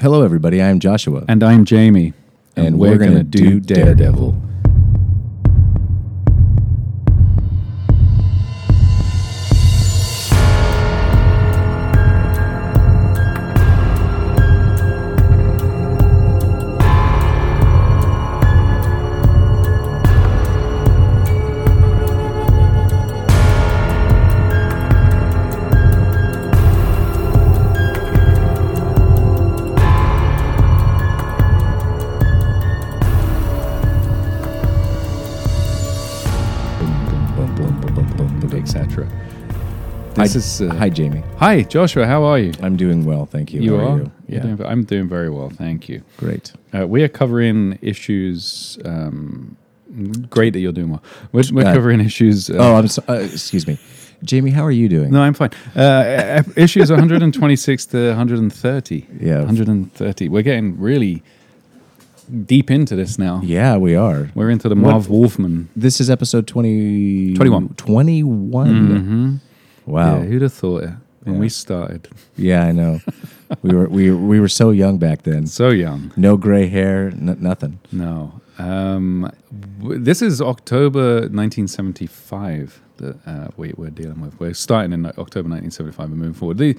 Hello, everybody. I'm Joshua, And I'm Jamie. And we're gonna do Daredevil. Boom, This is uh, hi, Jamie. Hi, Joshua. How are you? I'm doing well, thank you. You How are. you? Yeah, doing, I'm doing very well, thank you. great. Uh, we are covering issues. Um, great that you're doing well. We're, we're Uh, covering issues. Uh, Oh, I'm so, uh, excuse me, Jamie. How are you doing? no, I'm fine. Uh, issues 126 to 130. Yeah. 130. We're getting really deep into this now. Yeah, we are. We're into the What- Marv Wolfman. This is episode 20, 21. 21. Mm-hmm. Wow. Yeah, who'd have thought it when Yeah. we started? Yeah, I know. we were we we were so young back then. So young. No gray hair, n- nothing. No. Um, w- this is October 1975 that uh, we, we're dealing with. We're starting in October 1975 and moving forward. The,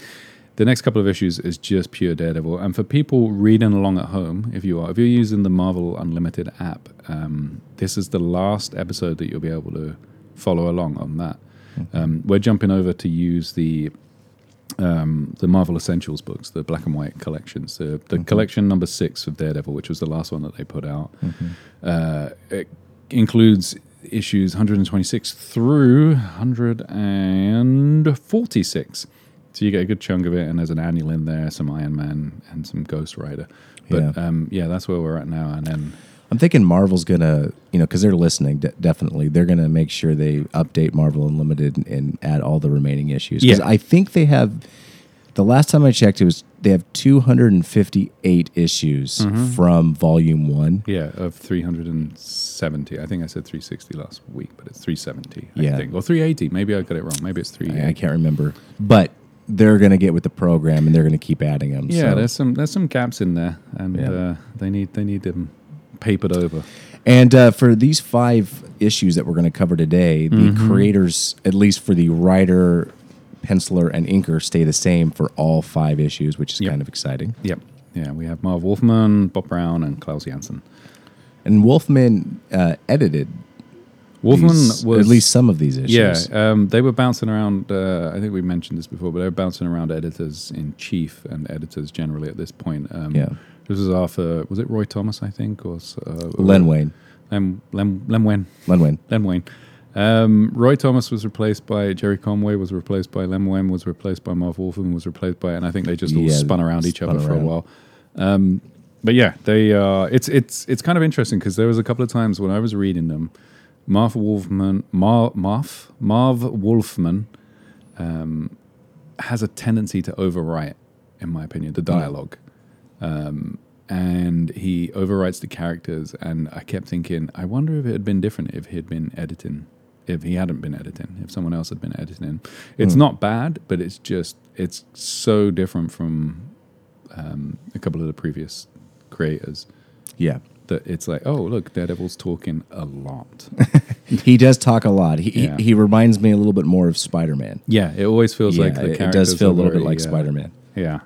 the next couple of issues is just pure Daredevil. And for people reading along at home, if you are, if you're using the Marvel Unlimited app, um, this is the last episode that you'll be able to follow along on that. Um, we're jumping over to use the um, the Marvel Essentials books, the black and white collections, the, the collection number six of Daredevil, which was the last one that they put out. Uh, it includes issues 126 through 146. So you get a good chunk of it, and there's an annual in there, some Iron Man, and some Ghost Rider. But Yeah. yeah, um, yeah that's where we're at now. And then I'm thinking Marvel's gonna, you know, because they're listening. De- definitely, they're gonna make sure they update Marvel Unlimited and, and add all the remaining issues. Because Yeah. I think they have. The last time I checked, it was they have 258 issues Mm-hmm. from Volume One. yeah, of 370. I think I said 360 last week, but it's 370. Yeah. I think, or 380. Maybe I got it wrong. Maybe it's 380. I, I can't remember, but they're gonna get with the program and they're gonna keep adding them. Yeah, so. there's some there's some gaps in there, and Yeah. uh, they need they need them papered over. And uh, for these five issues that we're going to cover today, the Mm-hmm. creators, at least for the writer, penciler, and inker, stay the same for all five issues, which is Yep. kind of exciting. Yep. Yeah, we have Marv Wolfman, Bob Brown, and Klaus Janson. And Wolfman uh, edited Wolfman these- was at least some of these issues. Yeah, um, they were bouncing around. Uh, I think we mentioned this before, but they were bouncing around editors in chief and editors generally at this point. Um, Yeah. This was after was it Roy Thomas? I think or uh, Len Wayne. Lem Lem Lem Wen. Len Wayne. Lem Wayne. Um, Roy Thomas was replaced by Gerry Conway, was replaced by Lem Wen, was replaced by Marv Wolfman, was replaced by, and I think they just all Yeah, spun around each spun other for a while. Um, but yeah, they uh, it's it's it's kind of interesting because there was a couple of times when I was reading them, Marv Wolfman, Mar, Marv Marv Wolfman, um, has a tendency to overwrite, in my opinion, the dialogue and he overwrites the characters. And I kept thinking, I wonder if it had been different if he'd been editing, if he hadn't been editing, if someone else had been editing. It's not bad, but it's just it's so different from um, a couple of the previous creators Yeah. That it's like, oh look, Daredevil's talking a lot. He does talk a lot. He, Yeah. he, he reminds me a little bit more of Spider Man. yeah, it always feels Yeah, like the it- it does feel a little bit like uh, Spider Man. Yeah.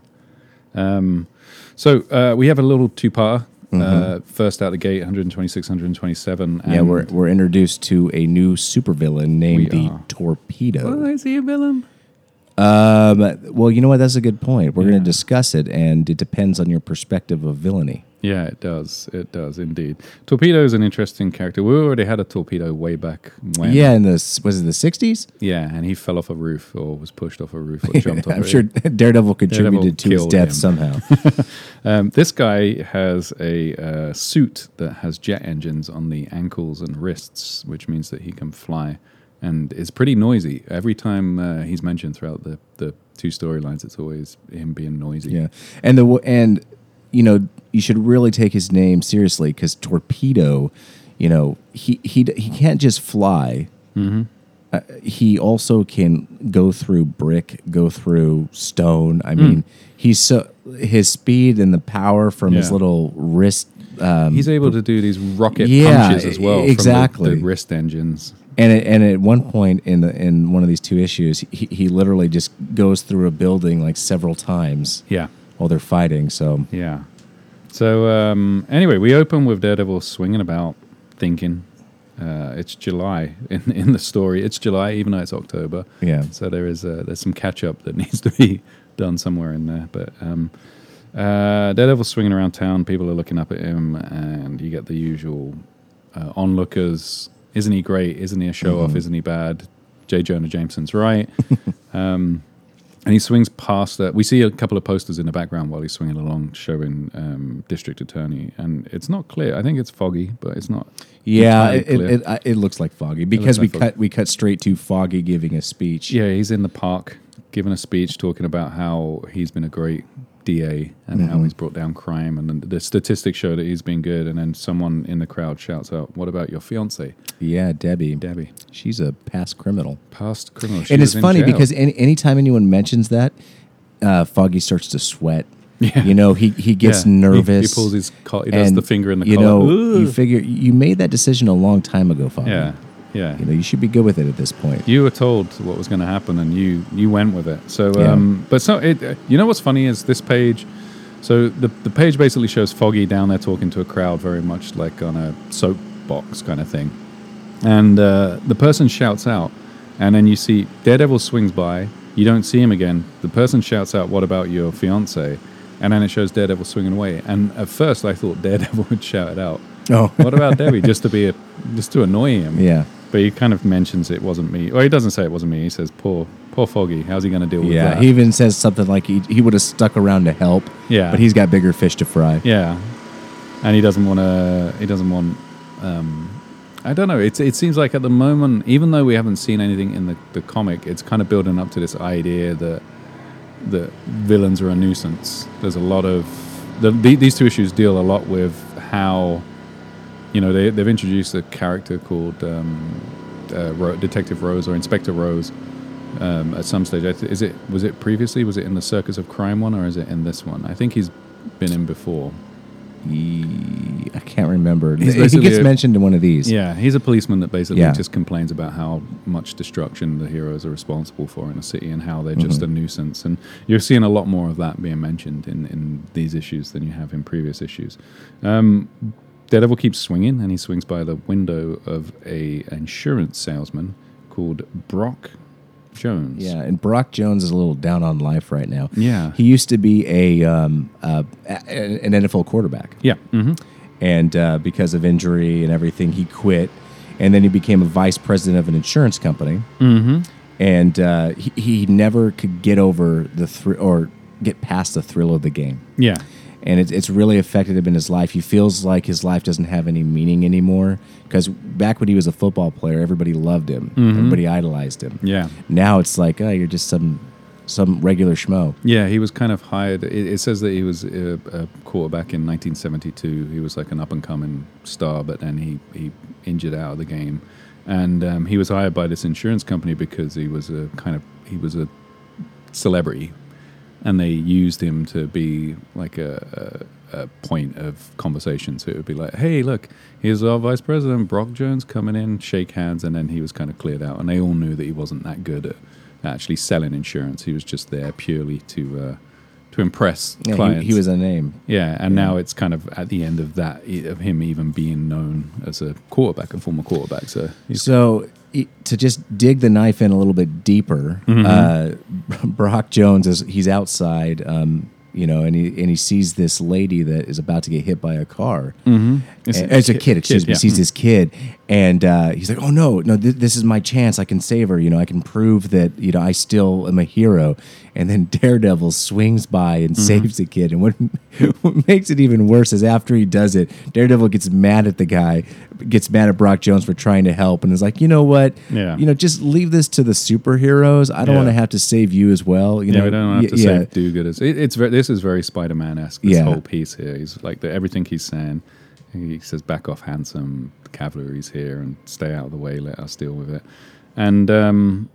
Um, so uh, we have a little two-part. Uh, first out the gate, 126, 127. Mm-hmm. Yeah, we're, we're introduced to a new supervillain named the are. Torpedo. Oh, is he a villain? Um, well, you know what? That's a good point. We're going to discuss it, and it depends on your perspective of villainy. Yeah, it does. It does indeed. Torpedo is an interesting character. We already had a torpedo way back when. Yeah, in the was it the '60s? Yeah, and he fell off a roof or was pushed off a roof or jumped off. I'm sure Daredevil contributed to his death him. somehow. Um, this guy has a uh, suit that has jet engines on the ankles and wrists, which means that he can fly and is pretty noisy. Every time uh, he's mentioned throughout the, the two storylines, it's always him being noisy. yeah, and the and you know you should really take his name seriously because Torpedo, you know he he he can't just fly. Mm-hmm. he also can go through brick, go through stone. I mean, he's so his speed and the power from his little wrist. Um, He's able to do these rocket Yeah, punches as well. exactly. From the, the wrist engines. and at, and at one point in the in one of these two issues, he, he literally just goes through a building like several times Yeah. while they're fighting. So Yeah. So um, anyway, we open with Daredevil swinging about, thinking. Uh, it's July in in the story. It's July, even though it's October. yeah, So there is uh, there's some catch up that needs to be done somewhere in there. But um, uh, Daredevil's swinging around town. People are looking up at him, and you get the usual uh, onlookers. Isn't he great? Isn't he a show off? Isn't he bad? J. Jonah Jameson's right. um, and he swings past that. We see a couple of posters in the background while he's swinging along, showing um, District Attorney, and it's not clear. I think it's foggy, but it's not. yeah, it, it, it, it looks like Foggy because we like Foggy. cut we cut straight to Foggy giving a speech. Yeah, he's in the park giving a speech talking about how he's been a great DA and how he's brought down crime, and then the statistics show that he's been good. And then someone in the crowd shouts out, "What about your fiance, yeah, Debbie. Debbie? She's a past criminal. Past criminal." She and it's funny jail." because any, anytime anyone mentions that, uh, Foggy starts to sweat. Yeah. You know, he, he gets Yeah, nervous. He, pulls his, co- he does the finger in the You collar. know, you figure you made that decision a long time ago, Foggy. yeah, yeah. You know, you should be good with it at this point. you were told what was going to happen and you you went with it. So Yeah. um but so it you know what's funny is this page so the the page basically shows foggy down there talking to a crowd very much like on a soapbox kind of thing. And uh, the person shouts out and then you see daredevil swings by. You don't see him again. The person shouts out what about your fiance? And then it shows daredevil swinging away. And at first i thought daredevil would shout it out. Oh, what about debbie? Just to be a just to annoy him. Yeah. But he kind of mentions it wasn't me. Well, he doesn't say it wasn't me. He says, "Poor, poor Foggy. How's he going to deal with Yeah. that?" He even says something like he, he would have stuck around to help. Yeah. But he's got bigger fish to fry. yeah, and he doesn't want to. He doesn't want. Um, I don't know. It's, it seems like at the moment, even though we haven't seen anything in the, the comic, it's kind of building up to this idea that that villains are a nuisance. There's a lot of the, the, these two issues deal a lot with how you know they they've introduced a character called um, uh, Ro- Detective Rose or Inspector Rose um, at some stage. Is it was it previously? Was it in the Circus of Crime one or is it in this one? I think he's been in before. He, I can't remember. He gets a- mentioned in one of these. Yeah, he's a policeman that basically Yeah. just complains about how much destruction the heroes are responsible for in a city and how they're just Mm-hmm. a nuisance. And you're seeing a lot more of that being mentioned in, in these issues than you have in previous issues. Um, Daredevil keeps swinging, and he swings by the window of a insurance salesman called Brock Jones. Yeah, and Brock Jones is a little down on life right now. Yeah. He used to be a, um, uh, a an NFL quarterback. Yeah. hmm and uh, because of injury and everything, he quit. And then he became a vice president of an insurance company. hmm And uh, he, he never could get over the thr- or get past the thrill of the game. Yeah. And it's it's really affected him in his life. He feels like his life doesn't have any meaning anymore. Because back when he was a football player, everybody loved him, everybody idolized him. Yeah. Now it's like, oh, you're just some some regular schmo. Yeah, he was kind of hired. It, it says that he was a, a quarterback in 1972. He was like an up and coming star, but then he, he injured out of the game, and um, he was hired by this insurance company because he was a kind of he was a celebrity, and they used him to be like a, a, a point of conversation. So it would be like, hey, look, here's our vice president Brock Jones coming in, shake hands, and then he was kind of cleared out, and they all knew that he wasn't that good at actually selling insurance. He was just there purely to uh, to impress Yeah, clients. he, he was a name. yeah, and now it's kind of at the end of that of him even being known as a quarterback, a former quarterback. So he's, So to just dig the knife in a little bit deeper, Mm-hmm. uh, Brock Jones is he's outside, um, you know, and he and he sees this lady that is about to get hit by a car. Mm-hmm. It's And- a kid- kid, excuse kid, me. yeah. Sees this kid, and uh, he's like, "Oh no, no! Th- this is my chance. I can save her. You know, I can prove that you know I still am a hero." And then Daredevil swings by and Mm-hmm. saves the kid. And what, what makes it even worse is after he does it, Daredevil gets mad at the guy, gets mad at Brock Jones for trying to help, and is like, "You know what? Yeah. You know, just leave this to the superheroes. I don't Yeah. want to have to save you as well. You yeah, know, we don't have to yeah. say do-gooders. It, it's very, this is very Spider-Man esque. This whole piece here. He's like the, everything he's saying. He says, "Back off, handsome. The cavalry's here, and stay out of the way. Let us deal with it." And um,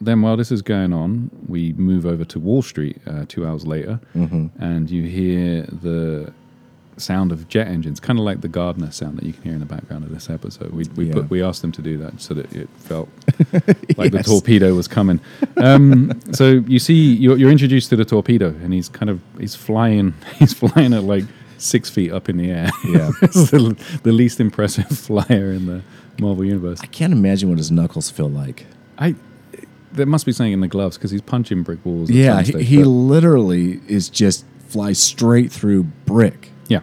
then while this is going on, we move over to Wall Street uh, two hours later, and you hear the sound of jet engines, kind of like the Gardner sound that you can hear in the background of this episode. We we, Yeah. put, we asked them to do that so that it felt like the torpedo was coming. Um, so you see, you're, you're introduced to the torpedo, and he's kind of he's flying. He's flying at like six feet up in the air. Yeah. it's the, the least impressive flyer in the Marvel universe. I can't imagine what his knuckles feel like. I there must be something in the gloves because he's punching brick walls. Yeah, he, stage, he literally is just flies straight through brick. yeah.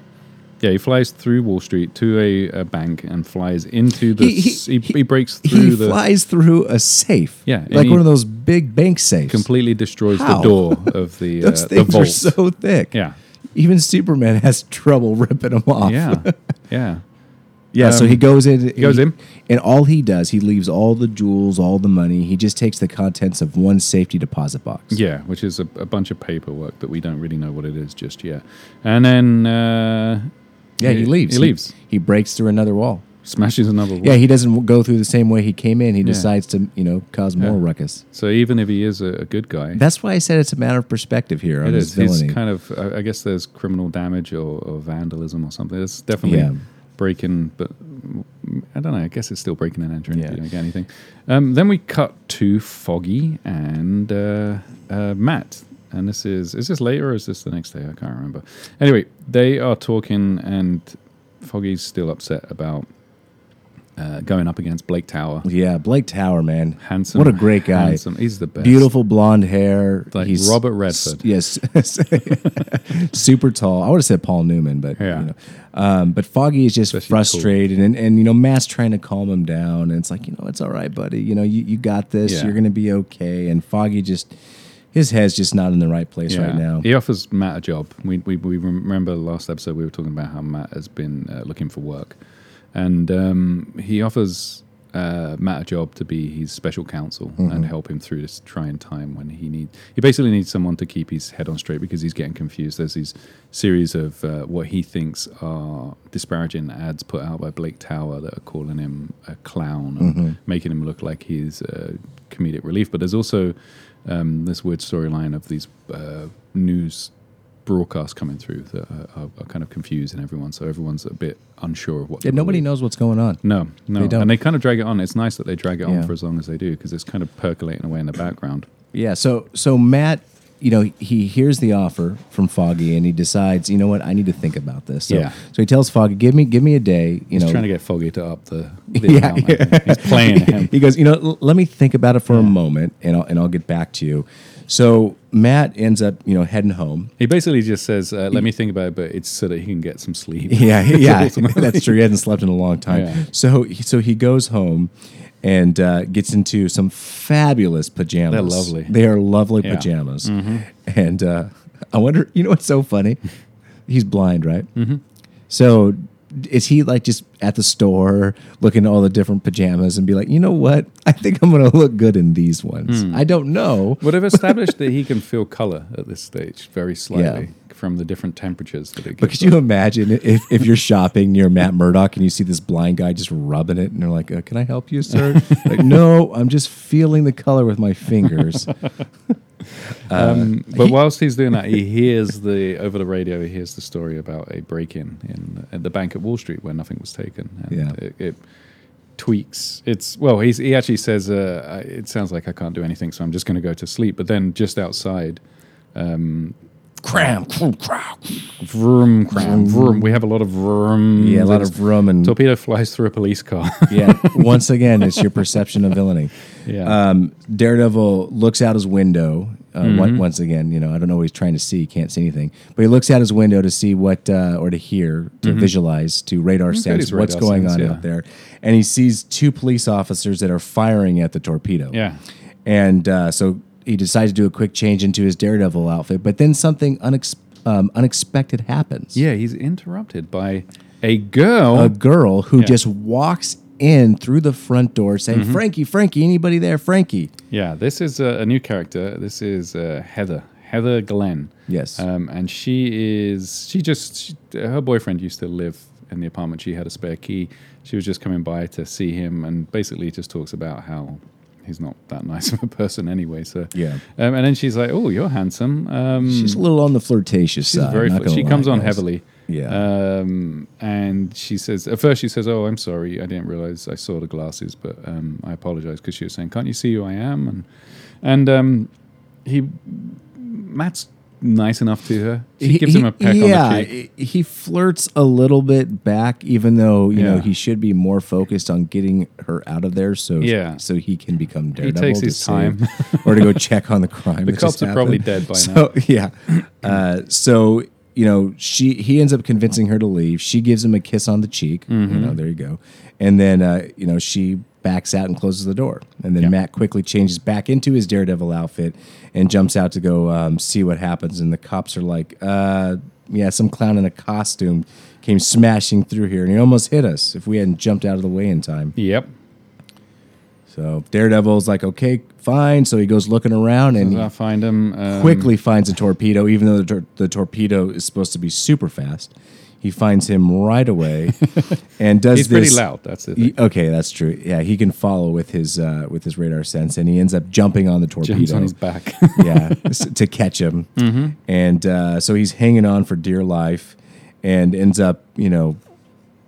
Yeah, he flies through Wall Street to a, a bank and flies into the. He- he- He, he, breaks He the. flies through a safe. Yeah, like one of those big bank safes. completely destroys How? the door of the uh, Those the things vault. are so thick. yeah, Even Superman has trouble ripping them off. yeah, yeah. Yeah, so Um, he goes in. he goes in. and all he does, he leaves all the jewels, all the money. He just takes the contents of one safety deposit box. Yeah, which is a, a bunch of paperwork that we don't really know what it is just yet. And then uh, yeah, he leaves. He leaves. He, breaks through another wall. Smashes another wall. Yeah, he doesn't go through the same way he came in. He Yeah. decides to, you know, cause more Yeah. ruckus. So even if he is a, a good guy, That's why I said it's a matter of perspective here it is. He's kind of. I guess there's criminal damage or, or vandalism or something. It's definitely Yeah. breaking, but I don't know. I guess it's still breaking and entering. Yeah. You don't get anything. Um, then we cut to Foggy and uh, uh, Matt. And this is is this later or is this the next day? I can't remember. Anyway, they are talking, and Foggy's still upset about uh, going up against Blake Tower. yeah, Blake Tower, man. Handsome, What a great guy. Handsome. He's the best. Beautiful blonde hair. Like He's Robert Redford. Yes, super tall. I would have said Paul Newman, but Yeah. you know, um, but Foggy is just Especially cool. frustrated, and and you know, Matt's trying to calm him down, and it's like you know, it's all right, buddy. You know, you, you got this. Yeah. You're gonna be okay. And Foggy just his head's just not in the right place right now. He offers Matt a job. We, we, we remember last episode we were talking about how Matt has been uh, looking for work. And um, he offers uh, Matt a job to be his special counsel Mm-hmm. and help him through this trying time when he need. He basically needs someone to keep his head on straight because he's getting confused. There's these series of uh, what he thinks are disparaging ads put out by Blake Tower that are calling him a clown and Mm-hmm. making him look like he's uh, comedic relief. But there's also um, this weird storyline of these uh, news broadcasts coming through that are, are, are kind of confusing everyone. So everyone's a bit unsure of what. Yeah, nobody knows what's going on. No, no, They don't. and they kind of drag it on. It's nice that they drag it Yeah. on for as long as they do because it's kind of percolating away in the background. Yeah, so so Matt, you know, he hears the offer from Foggy, and he decides, you know what, I need to think about this. So, Yeah. so he tells Foggy, give me give me a day. You He's know, trying to get Foggy to up the, the Yeah, amount. I. He's playing him. he goes, you know, l- let me think about it for a moment, and I'll and I'll get back to you. So Matt ends up, you know, heading home. He basically just says, uh, "Let me think about it," but it's so that he can get some sleep. Yeah, yeah, that's true. He hasn't slept in a long time. Yeah. So so he goes home and uh, gets into some fabulous pajamas. They're lovely. They are lovely Yeah. pajamas. And uh, I wonder, you know what's so funny? He's blind, right? Mm-hmm. So is he like just at the store looking at all the different pajamas and be like, you know what? I think I'm going to look good in these ones. Hmm. I don't know. Well, they've established that he can feel color at this stage very slightly from the different temperatures that it But gives. could you imagine if, if you're shopping near Matt Murdock and you see this blind guy just rubbing it and they're like, uh, Can I help you, sir? like, no, I'm just feeling the color with my fingers. Um, but whilst he's doing that, he hears the over the radio. He hears the story about a break-in in at the bank at Wall Street where nothing was taken. And Yeah. it, it tweaks. It's well, he's, he actually says, uh, I- "It sounds like I can't do anything, so I'm just going to go to sleep." But then just outside, um, Cram, cram, cram. vroom, cram, vroom. We have a lot of vroom. Yeah, a lot of rum and torpedo flies through a police car. yeah. Once again, it's your perception of villainy. yeah. Um, Daredevil looks out his window. Uh, Mm-hmm. once again, you know, I don't know what he's trying to see. He can't see anything, but he looks out his window to see what, uh, or to hear, to visualize, to radar sense what's radar going sense, on yeah. out there, and he sees two police officers that are firing at the torpedo. yeah. and uh, so he decides to do a quick change into his Daredevil outfit. But then something unex- um, unexpected happens. Yeah, he's interrupted by a girl. a girl who Yeah. just walks in through the front door saying, Mm-hmm. "Frankie, Frankie, anybody there, Frankie?" Yeah, this is a, a new character. This is uh, Heather, Heather Glenn. Yes. Um, and she is, she just, she, her boyfriend used to live in the apartment. She had a spare key. She was just coming by to see him, and basically just talks about how he's not that nice of a person anyway. So Yeah. um, and then she's like, "Oh, you're handsome." Um, She's a little on the flirtatious she's side. very. fl- she comes on heavily. Yeah. Um, and she says, at first she says, "Oh, I'm sorry, I didn't realize I saw the glasses, but um, I apologize." Because she was saying, "Can't you see who I am?" And and um, he Matt's nice enough to her. She He- gives he- him a peck yeah, on the cheek. he- he flirts a little bit back, even though you know he should be more focused on getting her out of there, so Yeah. so he can become He daredevil. takes to his time. or to go check on the crime. The cops are probably dead by now. so, Yeah. Uh, so you know, she he ends up convincing her to leave. She gives him a kiss on the cheek. Mm-hmm. You know, there you go. And then uh, you know she backs out and closes the door. And then Yeah. Matt quickly changes back into his daredevil outfit and jumps out to go um, see what happens. And the cops are like, uh, "Yeah, some clown in a costume came smashing through here, and he almost hit us if we hadn't jumped out of the way in time." Yep. So Daredevil's like, "Okay, fine." So he goes looking around and. Find him um, quickly finds a torpedo, even though the, tor- the torpedo is supposed to be super fast. He finds him right away and does He's this. pretty loud. That's it. He- okay, that's true. Yeah, he can follow with his uh, with his radar sense, and he ends up jumping on the torpedo. Jumps on his back. yeah, to catch him, and uh, so he's hanging on for dear life, and ends up, you know,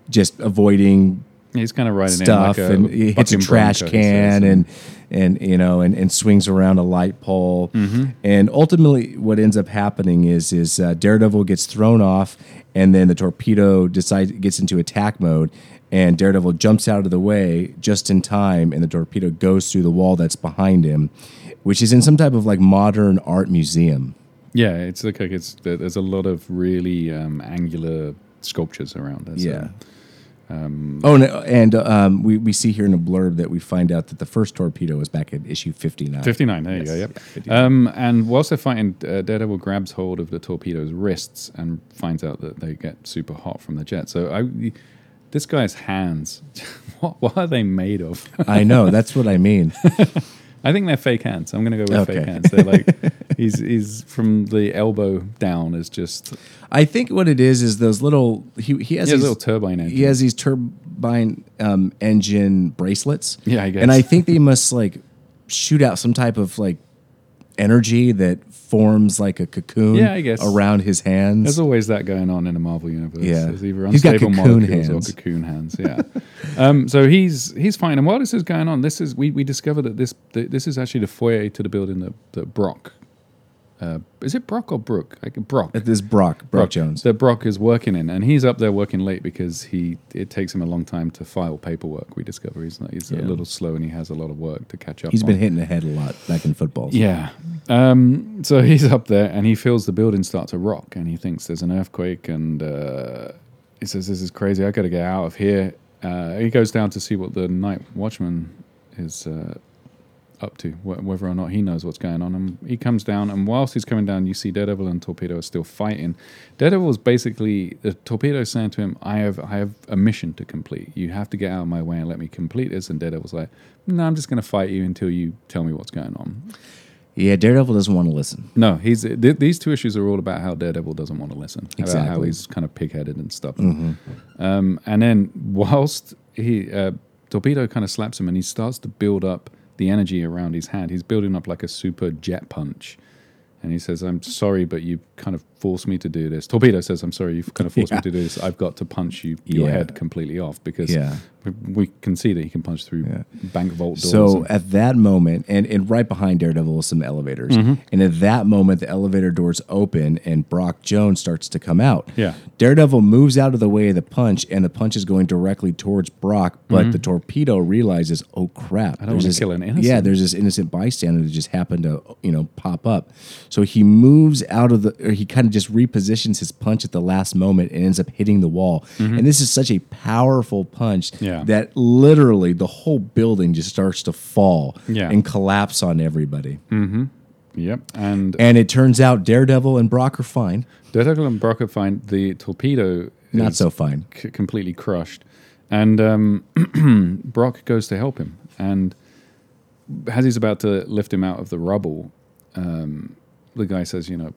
just avoiding He's kind of riding stuff in like a and he hits a trash bronco, he says, can and and you know and, and swings around a light pole Mm-hmm. and ultimately what ends up happening is is uh, daredevil gets thrown off and then the torpedo decides gets into attack mode and daredevil jumps out of the way just in time and the torpedo goes through the wall that's behind him which is in some type of like modern art museum Yeah, it's like, like it's there's a lot of really um, angular sculptures around there. so- yeah oh, and, and um, we, we see here in a blurb that we find out that the first torpedo was back at issue 59. 59, there you Yes, go, yep. yeah, 59. um, and whilst they're fighting, uh, Daredevil grabs hold of the torpedo's wrists and finds out that they get super hot from the jet. So I, this guy's hands, what, what are they made of? I know. That's what I mean. I think they're fake hands. I'm going to go with Okay. fake hands. They're like, he's, he's from the elbow down is just, I think what it is is those little. He, he has he has these, little turbine engine. he has these turbine um, engine bracelets. Yeah, I guess. And I think they must like shoot out some type of like energy that forms like a cocoon. Yeah, I guess. around his hands. There's always that going on in a Marvel universe. Yeah. There's either He's got unstable cocoon molecules hands. or cocoon hands. Yeah. um, so he's he's fine. And while this is going on, this is we, we discovered that this this is actually the foyer to the building that, that Brock. Uh, is it Brock or Brooke? Like Brock. This is Brock, Brock, Jones. That Brock is working in, and he's up there working late because he it takes him a long time to file paperwork. We discover he's not, he's a little slow and he has a lot of work to catch up. He's on. been hitting the head a lot back in football. Yeah. Um, so he's up there and he feels the building start to rock and he thinks there's an earthquake and uh, he says, This is crazy. I got to get out of here. Uh, he goes down to see what the night watchman is uh, up to, wh- whether or not he knows what's going on. And he comes down, and whilst he's coming down, you see Daredevil and Torpedo are still fighting. Daredevil is basically the Torpedo saying to him, "I have, I have a mission to complete. You have to get out of my way and let me complete this." And Daredevil's like, "No, I'm just going to fight you until you tell me what's going on." Yeah, Daredevil doesn't want to listen. No, he's th- these two issues are all about how Daredevil doesn't want to listen, about how he's kind of pig-headed and stuff. Um, and then whilst he uh, Torpedo kind of slaps him, and he starts to build up the energy around his hand. He's building up like a super jet punch. And he says, "I'm sorry, but you kind of forced me to do this." Torpedo says, "I'm sorry, you've kind of forced Yeah. me to do this. I've got to punch you your Yeah. head completely off because Yeah. we, can see that he can punch through bank vault doors." So at that moment, and, and right behind Daredevil is some elevators. Mm-hmm. And at that moment, the elevator doors open and Brock Jones starts to come out. Yeah. Daredevil moves out of the way of the punch, and the punch is going directly towards Brock. But the torpedo realizes, oh crap! Mm-hmm. I don't wanna this- kill an innocent. Yeah, there's this innocent bystander that just happened to you know pop up. So he moves out of the, or he kind of just repositions his punch at the last moment and ends up hitting the wall. And this is such a powerful punch Mm-hmm. Yeah. that literally the whole building just starts to fall Yeah. and collapse on everybody. yep, and And it turns out Daredevil and Brock are fine. Daredevil and Brock are fine. the torpedo Not so fine. c- completely crushed, and um, Brock goes to help him. And as he's about to lift him out of the rubble, um, the guy says, "You know,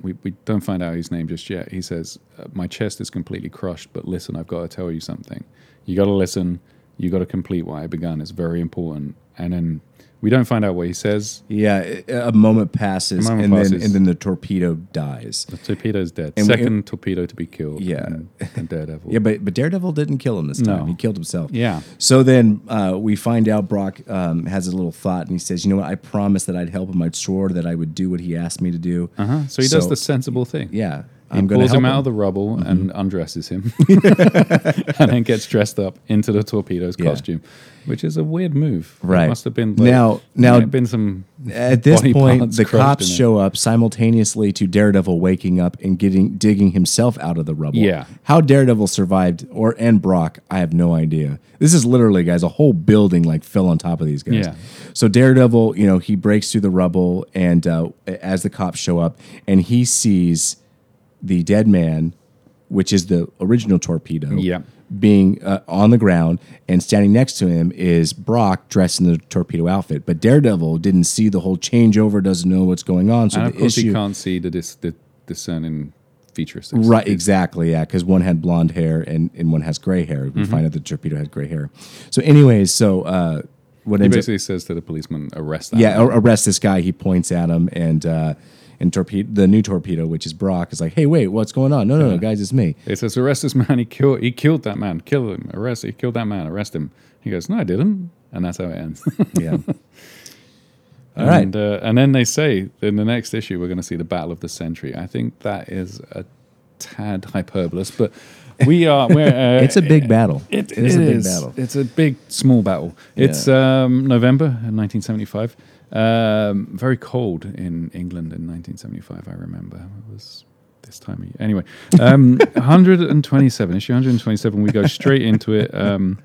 we, we don't find out his name just yet. He says, uh, "My chest is completely crushed, but listen, I've got to tell you something. You got to listen. You got to complete what I began. It's very important." And then we don't find out what he says. Yeah, a moment passes, A moment and then and then the torpedo dies. The torpedo's dead. And we- Second torpedo to be killed. Yeah. and, and Daredevil. Yeah, but but Daredevil didn't kill him this time. No. He killed himself. Yeah. So then uh, we find out Brock um, has a little thought, and he says, "You know what? I promised that I'd help him. I swore that I would do what he asked me to do. Uh-huh. So he does the sensible thing. yeah. I'm going to pulls him out of the rubble Mm-hmm. and undresses him, and then gets dressed up into the torpedo's Yeah. costume, which is a weird move. It Right. must have been like, Now- now- been some At this point, the cops show up simultaneously to Daredevil waking up and getting digging himself out of the rubble. Yeah. How Daredevil survived, or and Brock, I have no idea. This is literally, guys, a whole building like fell on top of these guys. Yeah. So Daredevil, you know, he breaks through the rubble, and uh, as the cops show up, and he sees the dead man, which is the original torpedo. Yeah. Being uh, on the ground and standing next to him is Brock dressed in the torpedo outfit. But Daredevil didn't see the whole changeover, doesn't know what's going on. So And the of course, issue, he can't see the, dis- the discerning features. Right, exactly, yeah, because one had blonde hair and, and one has gray hair. Mm-hmm. We find out the torpedo had gray hair. So, anyways, so uh, what He ends up, basically says to the policeman, "Arrest that." yeah, man." arrest this guy. He points at him, and uh, and torpedo the new torpedo, which is Brock, is like, hey, wait, what's going on? No, no, no, guys, it's me. It says, "Arrest this man. He killed. He killed that man. Kill him. Arrest. He killed that man. Arrest him." He goes, "No, I didn't." And that's how it ends. Yeah. All right. And, uh, and then they say in the next issue we're going to see the Battle of the Century. I think that is a tad hyperbolous, but we are. We're, uh, It's a big battle. It, it is it a big battle. It's a big, small battle. It's um, November in 1975. Um, very cold in England in 1975. I remember it was this time of year. Anyway, um, 127 issue 127. We go straight into it. Um,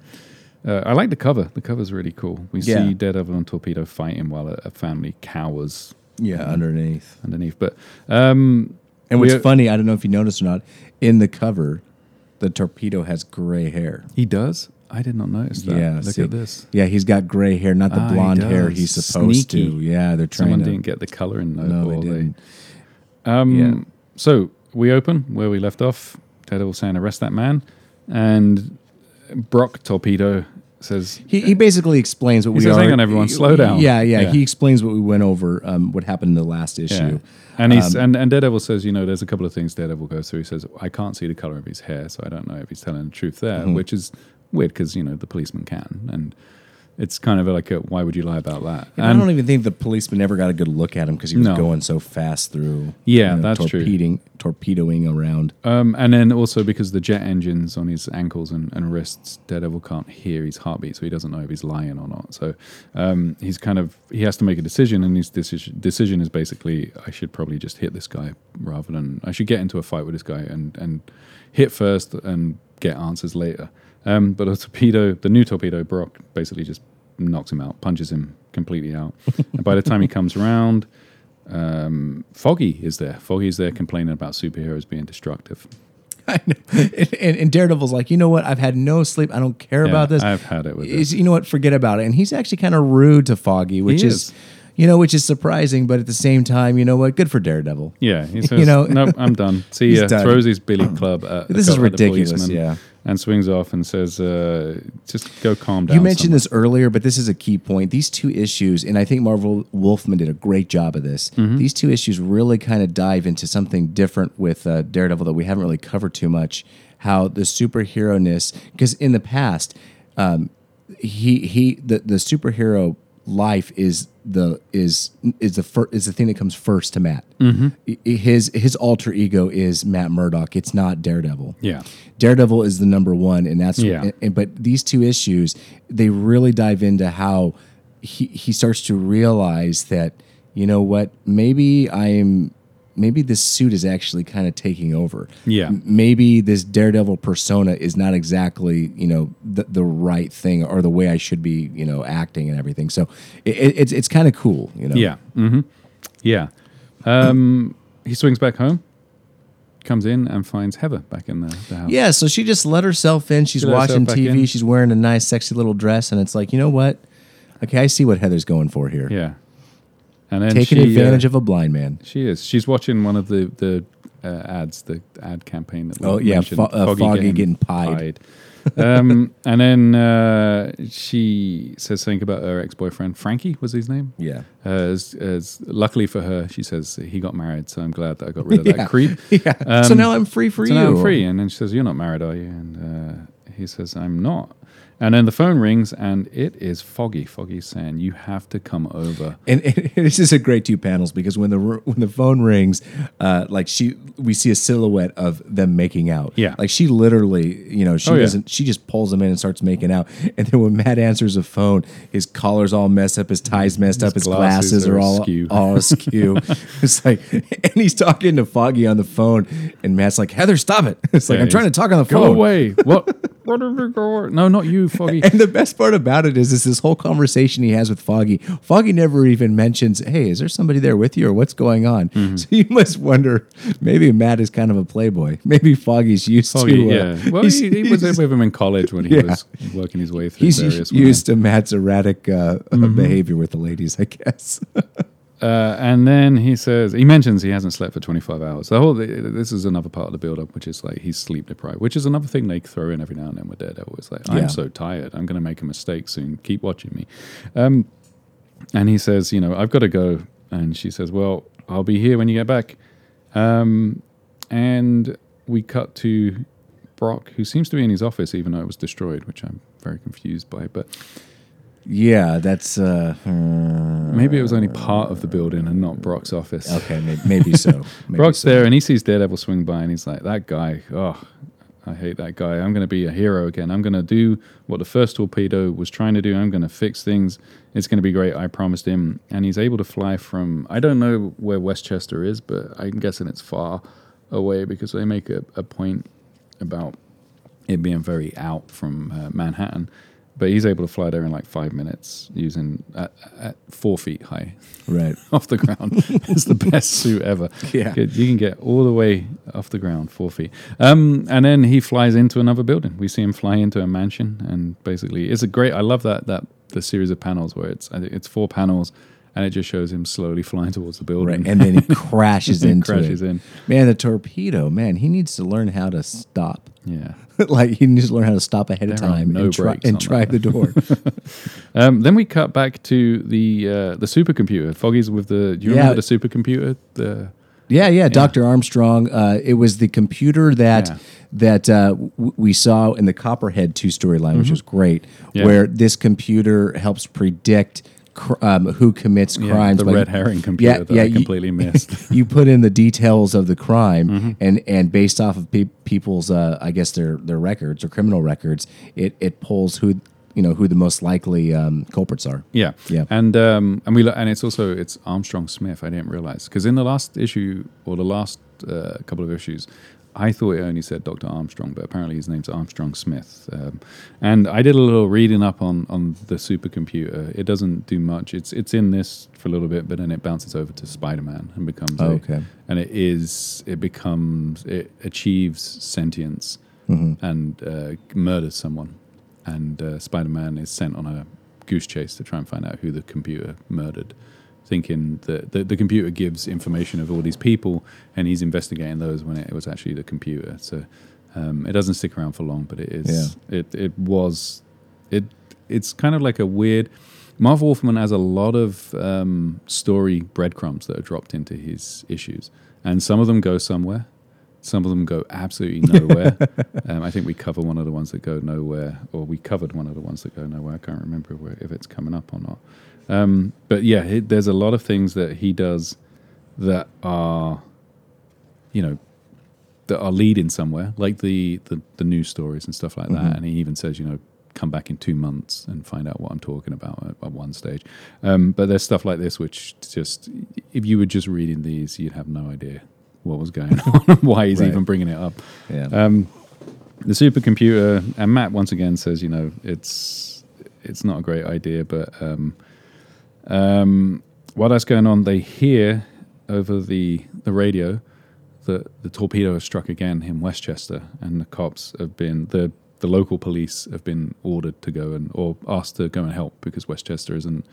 uh, I like the cover. The cover's really cool. We Yeah. see Daredevil and Torpedo fighting while a, a family cowers Yeah, underneath. underneath. But um, And what's funny, I don't know if you noticed or not, in the cover, the torpedo has gray hair. he does. I did not notice that. Yeah, look see. at this. Yeah, he's got gray hair, not the Ah, he blonde hair he's supposed Sneaky. to. Yeah, they're trying Someone to. didn't get the color in though. no, they didn't. Um, Yeah. So we open where we left off. Daredevil saying, "Arrest that man," and Brock Torpedo says, He, he basically explains what He we says, are. "Hang on, everyone, slow down." Yeah, yeah, Yeah. He explains what we went over, um, what happened in the last Yeah. issue. And he's Um, and, and Daredevil says, you know, there's a couple of things Daredevil goes through. He says, I can't see the color of his hair, so I don't know if he's telling the truth there, Mm-hmm. which is weird because you know the policeman can, and it's kind of like, a, why would you lie about that? And I don't even think the policeman ever got a good look at him because he was No. going so fast through. Yeah, that's true. torpedoing, Torpedoing around. Um, and then also because the jet engines on his ankles and, and wrists, Daredevil can't hear his heartbeat, so he doesn't know if he's lying or not. So um, he's kind of he has to make a decision, and his decision decision is basically I should probably just hit this guy rather than I should get into a fight with this guy and and hit first and get answers later. Um, but a torpedo, the new torpedo, Brock basically just knocks him out, punches him completely out. and by the time he comes around, um, Foggy is there. Foggy's there complaining about superheroes being destructive. I know. And, and, and Daredevil's like, you know what? I've had no sleep. I don't care Yeah, about this. I've had it with this. you know what? Forget about it. And he's actually kind of rude to Foggy, which is, is. you know, which is surprising. But at the same time, you know what? Good for Daredevil. Yeah, he says, You know- nope, I'm done. See ya. done. Throws his billy club at, This is ridiculous, yeah. And swings off and says, uh, just go calm down. You mentioned son." this earlier, but this is a key point. These two issues, and I think Marvel Wolfman did a great job of this. Mm-hmm. These two issues really kind of dive into something different with uh, Daredevil that we haven't really covered too much. How the superhero ness, because in the past, um, he he the, the superhero life is the is is the fir- is the thing that comes first to Matt. Mm-hmm. His his alter ego is Matt Murdock. It's not Daredevil. Yeah. Daredevil is the number one, and that's Yeah. and- and- but these two issues they really dive into how he he starts to realize that you know what maybe I'm maybe this suit is actually kind of taking over. Yeah. Maybe this Daredevil persona is not exactly you know the, the right thing or the way I should be you know acting and everything. So it, it- it's it's kind of cool. You know. Yeah. hmm Yeah. Um, he swings back home, comes in and finds Heather back in the, the house. Yeah, so she just let herself in. She's She watching TV. She's wearing a nice, sexy little dress, and it's like, you know what? Okay, I see what Heather's going for here. Yeah. And then Taking she, advantage uh, of a blind man. She is. She's watching one of the the uh, ads, the ad campaign that we Oh, yeah, Fo- uh, Foggy getting pied. pied. um, and then uh, she says something about her ex boyfriend Frankie was his name. Yeah. Uh, as, as luckily for her, she says he got married, so I'm glad that I got rid of Yeah. that creep. Yeah. so Um, now I'm free for so you. now I'm free. And then she says, "You're not married, are you?" And uh, he says, "I'm not." And then the phone rings, and it is Foggy. Foggy's saying, "You have to come over." And, and this is a great two panels because when the when the phone rings, uh, like she, we see a silhouette of them making out. Yeah. like she literally, you know, she Oh, doesn't. She just pulls him in and starts making out. And then when Matt answers the phone, his collar's all messed up, his tie's messed up, his glasses glasses are are all askew. all askew. it's like, and he's talking to Foggy on the phone, and Matt's like, Heather, stop it! It's like Yeah, I'm trying to talk on the Go phone. away! What? What did you go? No, not you, Foggy. And the best part about it is, is this whole conversation he has with Foggy. Foggy never even mentions, "Hey, is there somebody there with you, or what's going on?" Mm-hmm. So you must wonder, maybe Matt is kind of a playboy. Maybe Foggy's used Foggy, to. uh, yeah. Well, he, he was with him in college when he Yeah. was working his way through he's various used to Matt's erratic uh, Mm-hmm. behavior with the ladies, I guess. Uh, and then he says he mentions he hasn't slept for 25 hours. The whole this is another part of the build up, which is like he's sleep deprived, which is another thing they throw in every now and then with Daredevil. It's like Yeah. I'm so tired, I'm going to make a mistake soon. Keep watching me. Um, and he says, you know, I've got to go. And she says, well, I'll be here when you get back. Um, and we cut to Brock, who seems to be in his office, even though it was destroyed, which I'm very confused by. But yeah, that's uh, maybe it was only part of the building and not Brock's office. okay. Maybe, maybe so. Maybe Brock's so. there and he sees Daredevil swing by and he's like, that guy, oh, I hate that guy. I'm going to be a hero again. I'm going to do what the first torpedo was trying to do. I'm going to fix things. It's going to be great. I promised him. And he's able to fly from, I don't know where Westchester is, but I'm guessing it's far away because they make a, a point about it being very out from uh, Manhattan. But he's able to fly there in like five minutes using at, at four feet high Right. off the ground. it's the best suit ever. Yeah. You can get all the way off the ground, four feet. Um, and then he flies into another building. We see him fly into a mansion, and basically, it's a great. I love that that the series of panels where it's it's four panels, and it just shows him slowly flying towards the building. Right. And then he crashes into crashes it. in. Man, the torpedo, man, he needs to learn how to stop. Yeah. like he needs to learn how to stop ahead of There time no and try, and try the door. Um, then we cut back to the uh, the supercomputer. Foggy's with the. Do you Yeah. remember the supercomputer? The yeah, yeah, Dr. Armstrong. Uh, it was the computer that Yeah. that uh, w- we saw in the Copperhead two storyline, which was great, Mm-hmm. Yeah. where this computer helps predict cr- um, who commits yeah, crimes. the red herring computer that I you- completely missed. you put in the details of the crime, Mm-hmm. and and based off of pe- people's, uh, I guess their their records or criminal records, it it pulls who you know who the most likely um, culprits are. Yeah, Yeah. and um, and we lo- and it's also it's Armstrong Smith. I didn't realize because in the last issue or the last uh, couple of issues, I thought it only said Doctor Armstrong, but apparently his name's Armstrong Smith. Um, and I did a little reading up on on the supercomputer. It doesn't do much. It's it's in this for a little bit, but then it bounces over to Spider Man and becomes Oh, a- okay. and it is it becomes it achieves sentience Mm-hmm. and uh, murders someone and uh, spider-man is sent on a goose chase to try and find out who the computer murdered thinking that the, the computer gives information of all these people and he's investigating those when it was actually the computer so um, it doesn't stick around for long but it is it, it was it it's kind of like a weird Marv Wolfman has a lot of um, story breadcrumbs that are dropped into his issues, and some of them go somewhere, some of them go absolutely nowhere. um, I think we cover one of the ones that go nowhere, or we covered one of the ones that go nowhere. I can't remember where, if it's coming up or not. Um, but yeah, he, there's a lot of things that he does that are, you know, that are leading somewhere, like the the, the news stories and stuff like that. And he even says, you know, come back in two months and find out what I'm talking about at, at one stage. Um, but there's stuff like this which just, if you were just reading these, you'd have no idea what was going on, why he's Right. even bringing it up. Yeah. Um, the supercomputer, and Matt once again says, you know, it's it's not a great idea, but um, um, while that's going on, they hear over the the radio that the torpedo has struck again in Westchester, and the cops have been the the local police have been ordered to go and or asked to go and help because Westchester isn't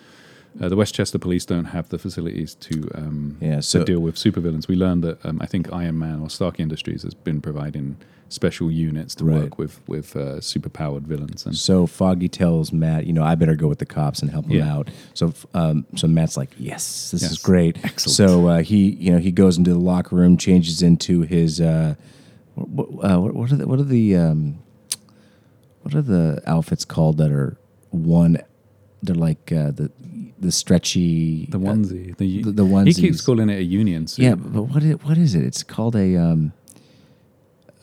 uh, the Westchester police don't have the facilities to um, Yeah, to deal with supervillains. We learned that um, I think Iron Man or Stark Industries has been providing special units to Right. work with with uh, superpowered villains. And So Foggy tells Matt, you know, I better go with the cops and help him out. So, um, so Matt's like, yes, this is great. Excellent. So uh, he, you know, he goes into the locker room, changes into his, uh, what, uh, what, what are the, what are the, um, what are the outfits called that are one? They're like uh, the the stretchy the onesie, the, the- the He keeps calling it a union suit. Yeah, but what is, what is it? It's called a. Um,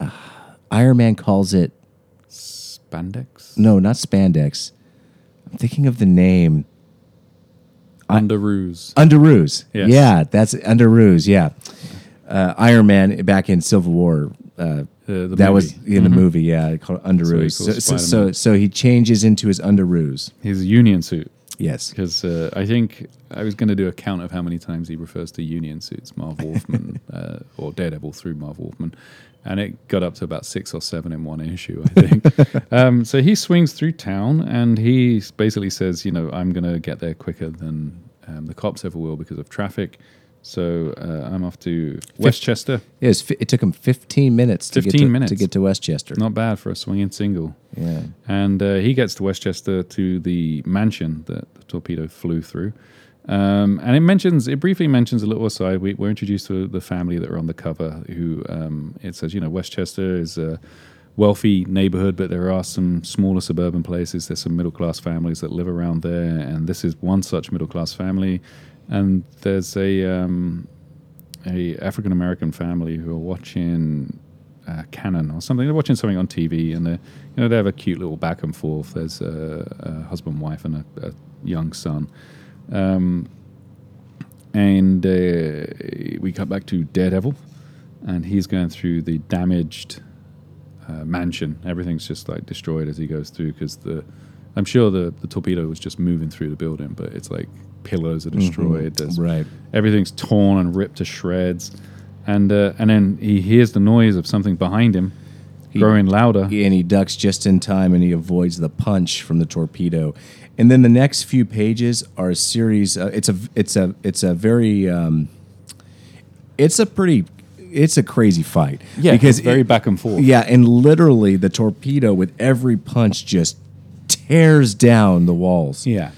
uh, Iron Man calls it spandex, no, not spandex. I'm thinking of the name. underoos. Underoos. Yes. Yeah, that's Underoos. Yeah. Uh, Iron Man back in Civil War. Uh, Uh, the that was in the Mhm. movie. Yeah, called Underoos. So So, so, so, so he changes into his Underoos. His union suit. Yes. Because uh, I think I was going to do a count of how many times he refers to union suits, Marv Wolfman uh, or Daredevil through Marv Wolfman, and it got up to about six or seven in one issue, I think. um, so he swings through town and he basically says, you know, I'm going to get there quicker than um, the cops ever will because of traffic. So uh, I'm off to Westchester. It, was, fi- it took him 15 minutes to 15 get to, minutes. to get to Westchester. Not bad for a swinging single. Yeah. And uh, he gets to Westchester to the mansion that the torpedo flew through. Um, and it mentions, it briefly mentions a little aside. We, we're introduced to the family that are on the cover. Who um, it says, you know, Westchester is a wealthy neighborhood, but there are some smaller suburban places. There's some middle class families that live around there, and this is one such middle class family. And there's a um, a African American family who are watching uh, Canon or something. They're watching something on TV, and they you know they have a cute little back and forth. There's a, a husband, wife, and a, a young son. Um, and uh, we cut back to Daredevil, and he's going through the damaged uh, mansion. Everything's just like destroyed as he goes through because the. I'm sure the, the torpedo was just moving through the building, but it's like pillars are destroyed. There's Right. everything's torn and ripped to shreds, and uh, and then he hears the noise of something behind him, growing louder. and he ducks just in time and he avoids the punch from the torpedo and then the next few pages are a series uh, it's a it's a it's a very um, it's a pretty it's a crazy fight. Yeah, because it- very back and forth. yeah and literally the torpedo with every punch just tears down the walls. Yeah,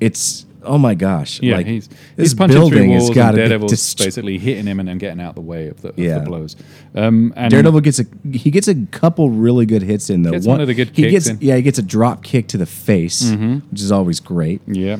it's oh my gosh yeah. like he's this he's punching through walls, has got and Daredevil's dest- basically hitting him and then getting out the way of the, of Yeah. the blows. Um, and Daredevil gets a he gets a couple really good hits in though. Gets one of the good he kicks gets in. Mm-hmm. yeah he gets a drop kick to the face, which is always great. Yeah.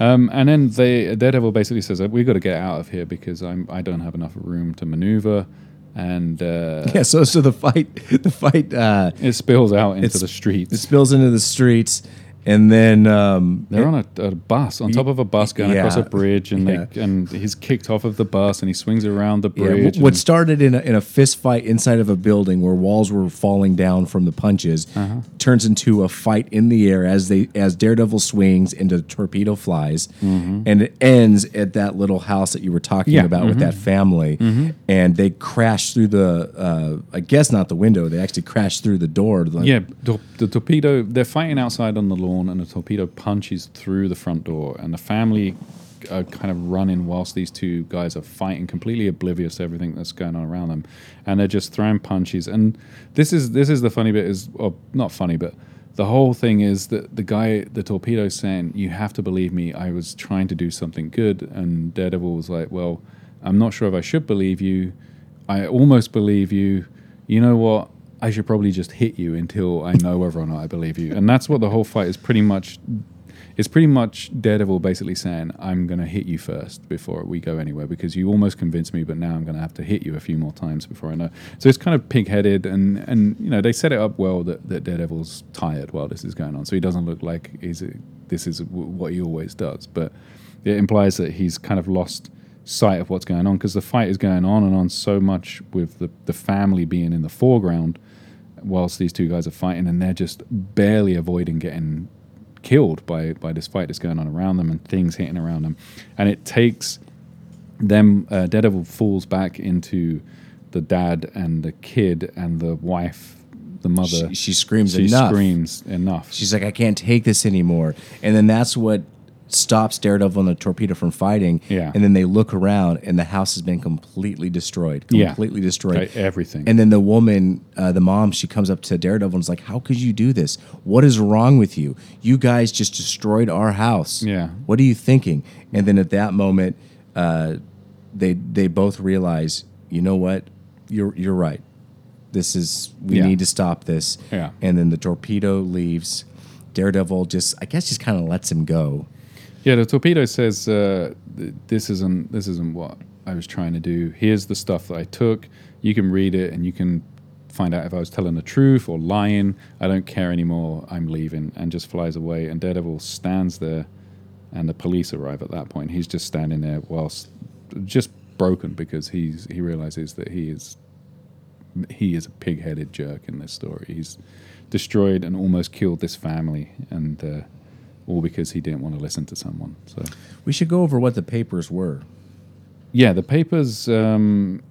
Um, and then they Daredevil basically says we've got to get out of here because I'm I don't have enough room to maneuver, and uh, Yeah, so so the fight the fight uh, it spills out into the streets. it spills into the streets, and then um, They're on a, a bus on top of a bus going across a bridge, and Yeah. they, and he's kicked off of the bus and he swings around the bridge. wh- what started in a, in a fist fight inside of a building where walls were falling down from the punches Uh-huh. turns into a fight in the air as they as Daredevil swings into torpedo flies, and it ends at that little house that you were talking Mm-hmm. About with that family, and they crash through the uh, I guess not the window they actually crash through the door. Like, Yeah, the, the torpedo. They're fighting outside on the lawn, and the torpedo punches through the front door, and the family are kind of running whilst these two guys are fighting, completely oblivious to everything that's going on around them, and they're just throwing punches. And this is this is the funny bit is, or not funny, but the whole thing is that the guy, the torpedo, saying, "You have to believe me. I was trying to do something good," and Daredevil was like, "Well, I'm not sure if I should believe you. I almost believe you. You know what?" I should probably just hit you until I know whether or not I believe you. And that's what the whole fight is pretty much. It's pretty much Daredevil basically saying, I'm going to hit you first before we go anywhere because you almost convinced me, but now I'm going to have to hit you a few more times before I know. So it's kind of pig headed. And, and, you know, they set it up well that, that Daredevil's tired while this is going on. So he doesn't look like he's this is w- what he always does. But it implies that he's kind of lost sight of what's going on because the fight is going on and on so much with the, the family being in the foreground whilst these two guys are fighting and they're just barely avoiding getting killed by by this fight that's going on around them and things hitting around them and it takes them uh, daredevil falls back into the dad and the kid and the wife the mother she, she screams she enough. screams enough She's like, I can't take this anymore. And then that's what stops Daredevil and the torpedo from fighting. Yeah. And then they look around, and the house has been completely destroyed. Yeah. Completely destroyed. Like, everything. And then the woman, uh, the mom, she comes up to Daredevil and is like, "How could you do this? What is wrong with you? You guys just destroyed our house. Yeah. What are you thinking?" And then at that moment, uh, they they both realize, you know what, you're you're right. This is we Yeah. need to stop this. Yeah. And then the torpedo leaves. Daredevil just, I guess, just kind of lets him go. Yeah, the torpedo says uh, th- this isn't this isn't what I was trying to do. Here's the stuff that I took. You can read it and you can find out if I was telling the truth or lying. I don't care anymore. I'm leaving, and just flies away. And Daredevil stands there, and the police arrive at that point. He's just standing there whilst just broken because he's he realizes that he is he is a pig-headed jerk in this story. He's destroyed and almost killed this family, and uh, all because he didn't want to listen to someone. So, We should go over what the papers were. yeah, the papers. Um,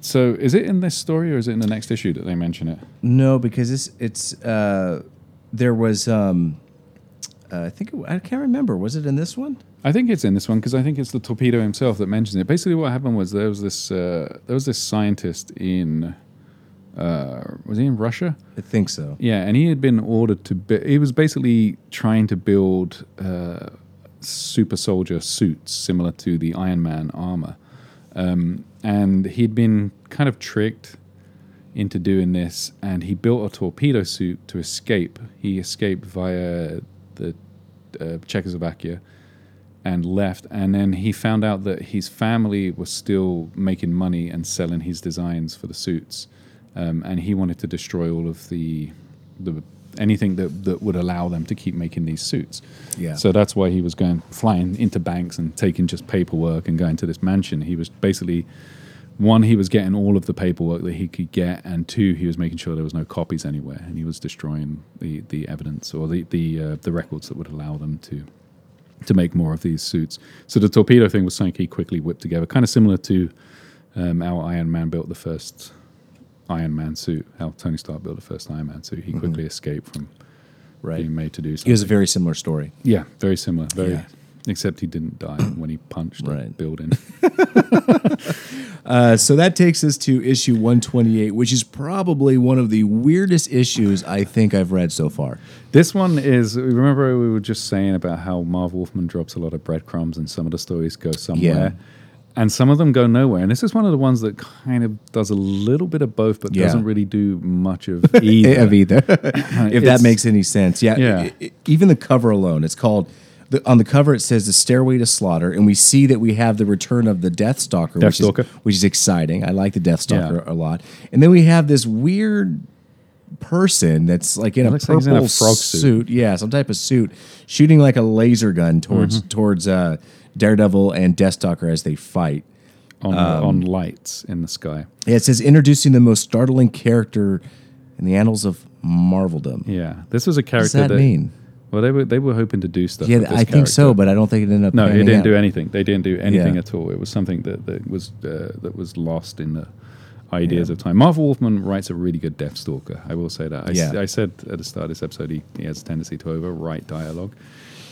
so, is it in this story or is it in the next issue that they mention it? No, because this it's uh, there was um, uh, I think it, I can't remember. Was it in this one? I think it's in this one because I think it's the torpedo himself that mentions it. Basically, what happened was there was this uh, there was this scientist in uh, was he in Russia? I think so. Yeah, and he had been ordered to. He was basically trying to build uh, super soldier suits similar to the Iron Man armor, um, and he'd been kind of tricked into doing this. And he built a torpedo suit to escape. He escaped via the uh, Czechoslovakia and left. And then he found out that his family was still making money and selling his designs for the suits, um, and he wanted to destroy all of the the anything that that would allow them to keep making these suits. Yeah. So that's why he was going flying into banks and taking just paperwork and going to this mansion. He was basically one, he was getting all of the paperwork that he could get, and two, he was making sure there was no copies anywhere, and he was destroying the, the evidence or the the uh, the records that would allow them to to make more of these suits. So the torpedo thing was something he quickly whipped together, kind of similar to um, how Iron Man built the first Iron Man suit, how Tony Stark built the first Iron Man suit. He quickly escaped from Right. being made to do something. It was a very similar story. yeah, very similar. Very, Yeah. except he didn't die when he punched the Right. building. Uh, so that takes us to issue 128, which is probably one of the weirdest issues I think I've read so far. This one is. Remember, we were just saying about how Marv Wolfman drops a lot of breadcrumbs, and some of the stories go somewhere, and some of them go nowhere. And this is one of the ones that kind of does a little bit of both, but Yeah. doesn't really do much of either. Of either, if that makes any sense. Yeah. Yeah. I- I- even the cover alone, it's called. The, on the cover, it says "The Stairway to Slaughter," and we see that we have the return of the Death Stalker, which is which is exciting. I like the Death Stalker Yeah. a lot. And then we have this weird person that's like in a looks like purple in a frog suit. suit, yeah, some type of suit, shooting like a laser gun towards Mm-hmm. towards uh, Daredevil and Deathstalker as they fight. on Um, on lights in the sky. Yeah, it says introducing the most startling character in the annals of Marveldom. Yeah, this was a character. What does character that mean? Well, they were they were hoping to do stuff. Yeah, with this I think so, but I don't think it ended up. No, it didn't out. do anything. They didn't do anything Yeah. at all. It was something that, that was uh, that was lost in the ideas of time. Marv Wolfman writes a really good Deathstalker. I will say that. I, s- Yeah. I said at the start of this episode he, he has a tendency to overwrite dialogue.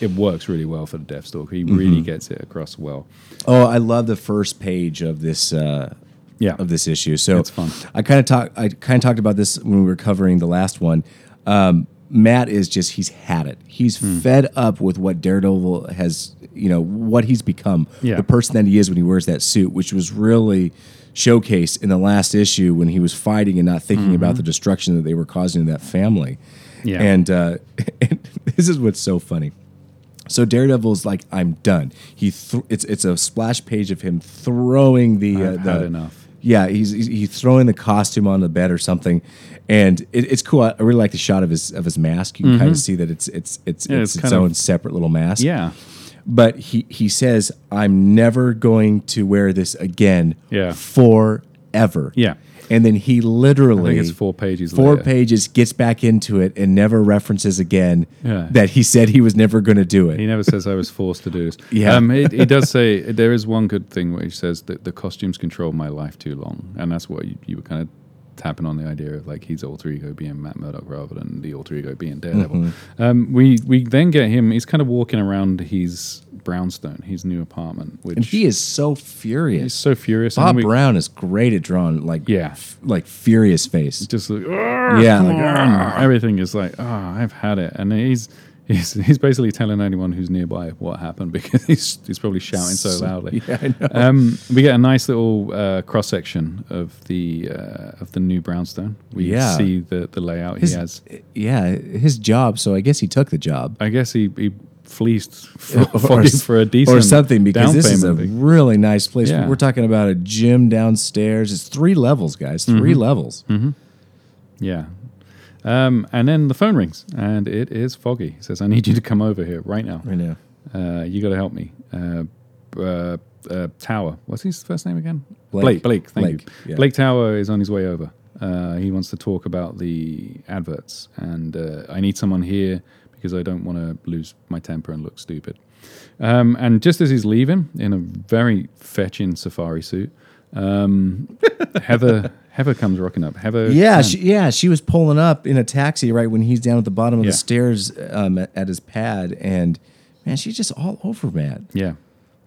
It works really well for the death Deathstalker. He really Mm-hmm. gets it across well. Oh, I love the first page of this uh, Yeah, of this issue. So It's fun. I kind of talk. I kind of talked about this when we were covering the last one. Um, Matt is just he's had it. He's Hmm. fed up with what Daredevil has. You know what he's become. Yeah. The person that he is when he wears that suit, which was really showcased in the last issue when he was fighting and not thinking about the destruction that they were causing to that family. Mm-hmm. Yeah. And, uh, and this is what's so funny. So Daredevil's like, I'm done. He th- it's it's a splash page of him throwing the uh, I've had the enough. yeah he's he's he's throwing the costume on the bed or something, and it, it's cool. I really like the shot of his of his mask. You can kind of see that it's it's it's Mm-hmm. Yeah, it's, it's its, kind of- own separate little mask. Yeah, But he he says, I'm never going to wear this again. Yeah. Forever. Yeah. And then he literally it's four pages. four later. pages gets back into it and never references again Yeah. that he said he was never going to do it. He never says I was forced to do this. Yeah. um, he, he does say there is one good thing where he says that the costumes control my life too long, and that's what you, you were kind of tapping on the idea of like his alter ego being Matt Murdock rather than the alter ego being Daredevil. Um, we we then get him. He's kind of walking around his brownstone, his new apartment, which And he is so furious. he's so furious. Bob we- Brown is great at drawing like Yeah. f- like furious face. just like, Yeah, like, everything is like, oh, I've had it, and he's. He's, he's basically telling anyone who's nearby what happened because he's, he's probably shouting so loudly. Yeah. Um, we get a nice little uh, cross section of the uh, of the new brownstone. We Yeah. see the, the layout His, he has. yeah, his job. So I guess he took the job. I guess he, he fleeced for, Or- for, a decent or something because this is a really nice place. Yeah. We're talking about a gym downstairs. It's three levels, guys. 3 Mm-hmm. levels. Yeah. Um, and then the phone rings, and it is Foggy. He says, "I need you to come over here right now. I know. Uh, you got to help me." Uh, uh, uh, Tower. What's his first name again? Blake. Blake. Blake. Thank Blake, you. yeah. Blake Tower is on his way over. Uh, he wants to talk about the adverts, and uh, I need someone here because I don't want to lose my temper and look stupid. Um, and just as he's leaving in a very fetching safari suit, um, Heather Heather comes rocking up. Heather, Yeah, she, yeah. She was pulling up in a taxi right when he's down at the bottom of Yeah. the stairs um, at, at his pad, and man, she's just all over Matt. yeah.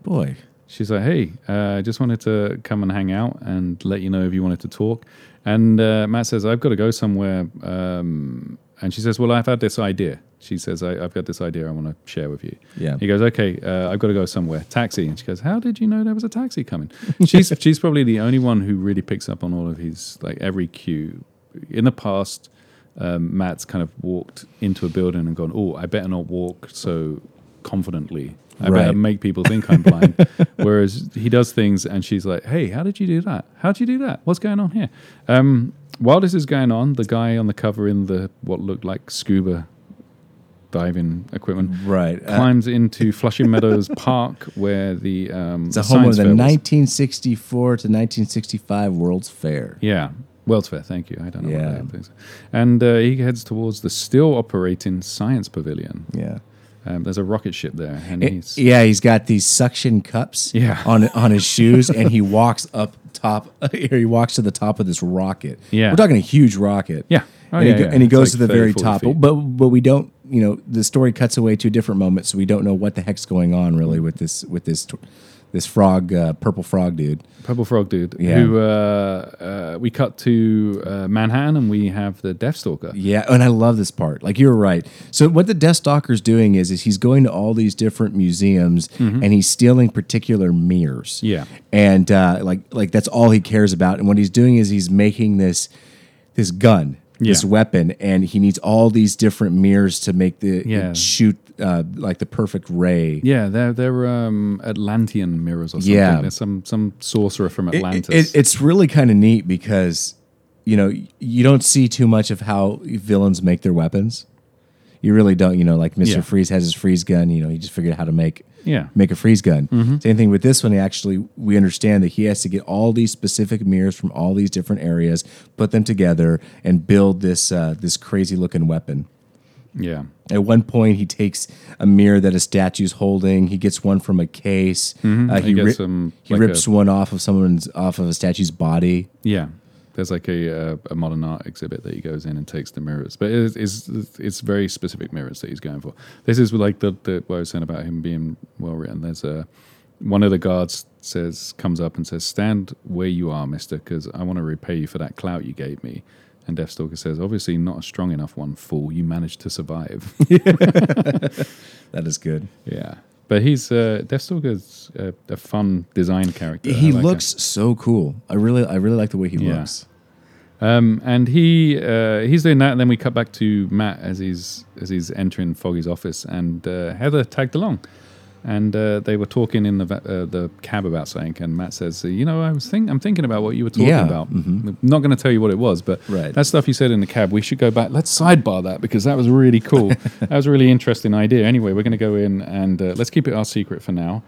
Boy, She's like, hey, uh, I just wanted to come and hang out and let you know if you wanted to talk. And uh, Matt says, I've got to go somewhere. Um, and she says, well, I've had this idea. She says, I, I've got this idea I want to share with you. Yeah. He goes, okay, uh, I've got to go somewhere. Taxi. And she goes, how did you know there was a taxi coming? she's, she's probably the only one who really picks up on all of his, like every cue. In the past, um, Matt's kind of walked into a building and gone, oh, I better not walk so confidently. I better make people think I'm blind. Whereas he does things and she's like, hey, how did you do that? How'd you do that? What's going on here? Um, while this is going on, the guy on the cover in the what looked like scuba diving equipment right. Uh, climbs into Flushing Meadows Park where the um, it's the a home of the fair was. 1964 to 1965 World's Fair. Yeah. World's Fair, thank you. I don't know Yeah. what that is. And uh, he heads towards the still operating science pavilion. Yeah. Um, there's a rocket ship there, and It- he's yeah, he's got these suction cups Yeah. on on his shoes, and he walks up top. He walks to the top of this rocket. Yeah. we're talking a huge rocket. Yeah. Oh, and, yeah, he, yeah. and he It's goes like to the 30, very top, feet. but but we don't. You know, the story cuts away to a different moment, so we don't know what the heck's going on really with this with this this frog, uh, purple frog dude. Purple Frog dude. Yeah. Who uh, uh, we cut to uh, Manhattan, and we have the Deathstalker. Yeah, and I love this part. Like you're right. So what the Death Stalker's doing is, is he's going to all these different museums and he's stealing particular mirrors. Mm-hmm. Yeah. and uh, like like that's all he cares about. And what he's doing is he's making this this gun, this weapon, and he needs all these different mirrors to make the Yeah. shoot uh, like the perfect ray. Yeah, they're they're um, Atlantean mirrors or something. Yeah. There's some some sorcerer from It- Atlantis. It, it's really kind of neat because you know you don't see too much of how villains make their weapons. You really don't. You know, like Mister Yeah. Freeze has his freeze gun. You know, he just figured out how to make Yeah. Mm-hmm. make a freeze gun. Same thing with this one. Actually we understand that he has to get all these specific mirrors from all these different areas, put them together, and build this uh, this crazy looking weapon. yeah. At one point, he takes a mirror that a statue's holding. He gets one from a case. Uh, He ri- um, he like rips a- one off of someone's off of a statue's body. Yeah. There's like a, uh, a modern art exhibit that he goes in and takes the mirrors, but it's, it's it's very specific mirrors that he's going for. This is like the, the what I was saying about him being well written. There's a one of the guards says comes up and says, "Stand where you are, Mister, because I want to repay you for that clout you gave me." And Deathstalker says, "Obviously not a strong enough one, fool. You managed to survive." That is good. yeah, but he's uh, Deathstalker's a, a fun design character. he like looks so cool. I really, I really like the way he Yeah. looks. Um, and he uh, he's doing that, and then we cut back to Matt as he's as he's entering Foggy's office, and uh, Heather tagged along, and uh, they were talking in the uh, the cab about something, and Matt says, "You know, I was think I'm thinking about what you were talking Yeah, about. I'm not going to tell you what it was, but Right. that stuff you said in the cab, we should go back. Let's sidebar that because that was really cool. that was a really interesting idea. Anyway, we're going to go in and uh, let's keep it our secret for now.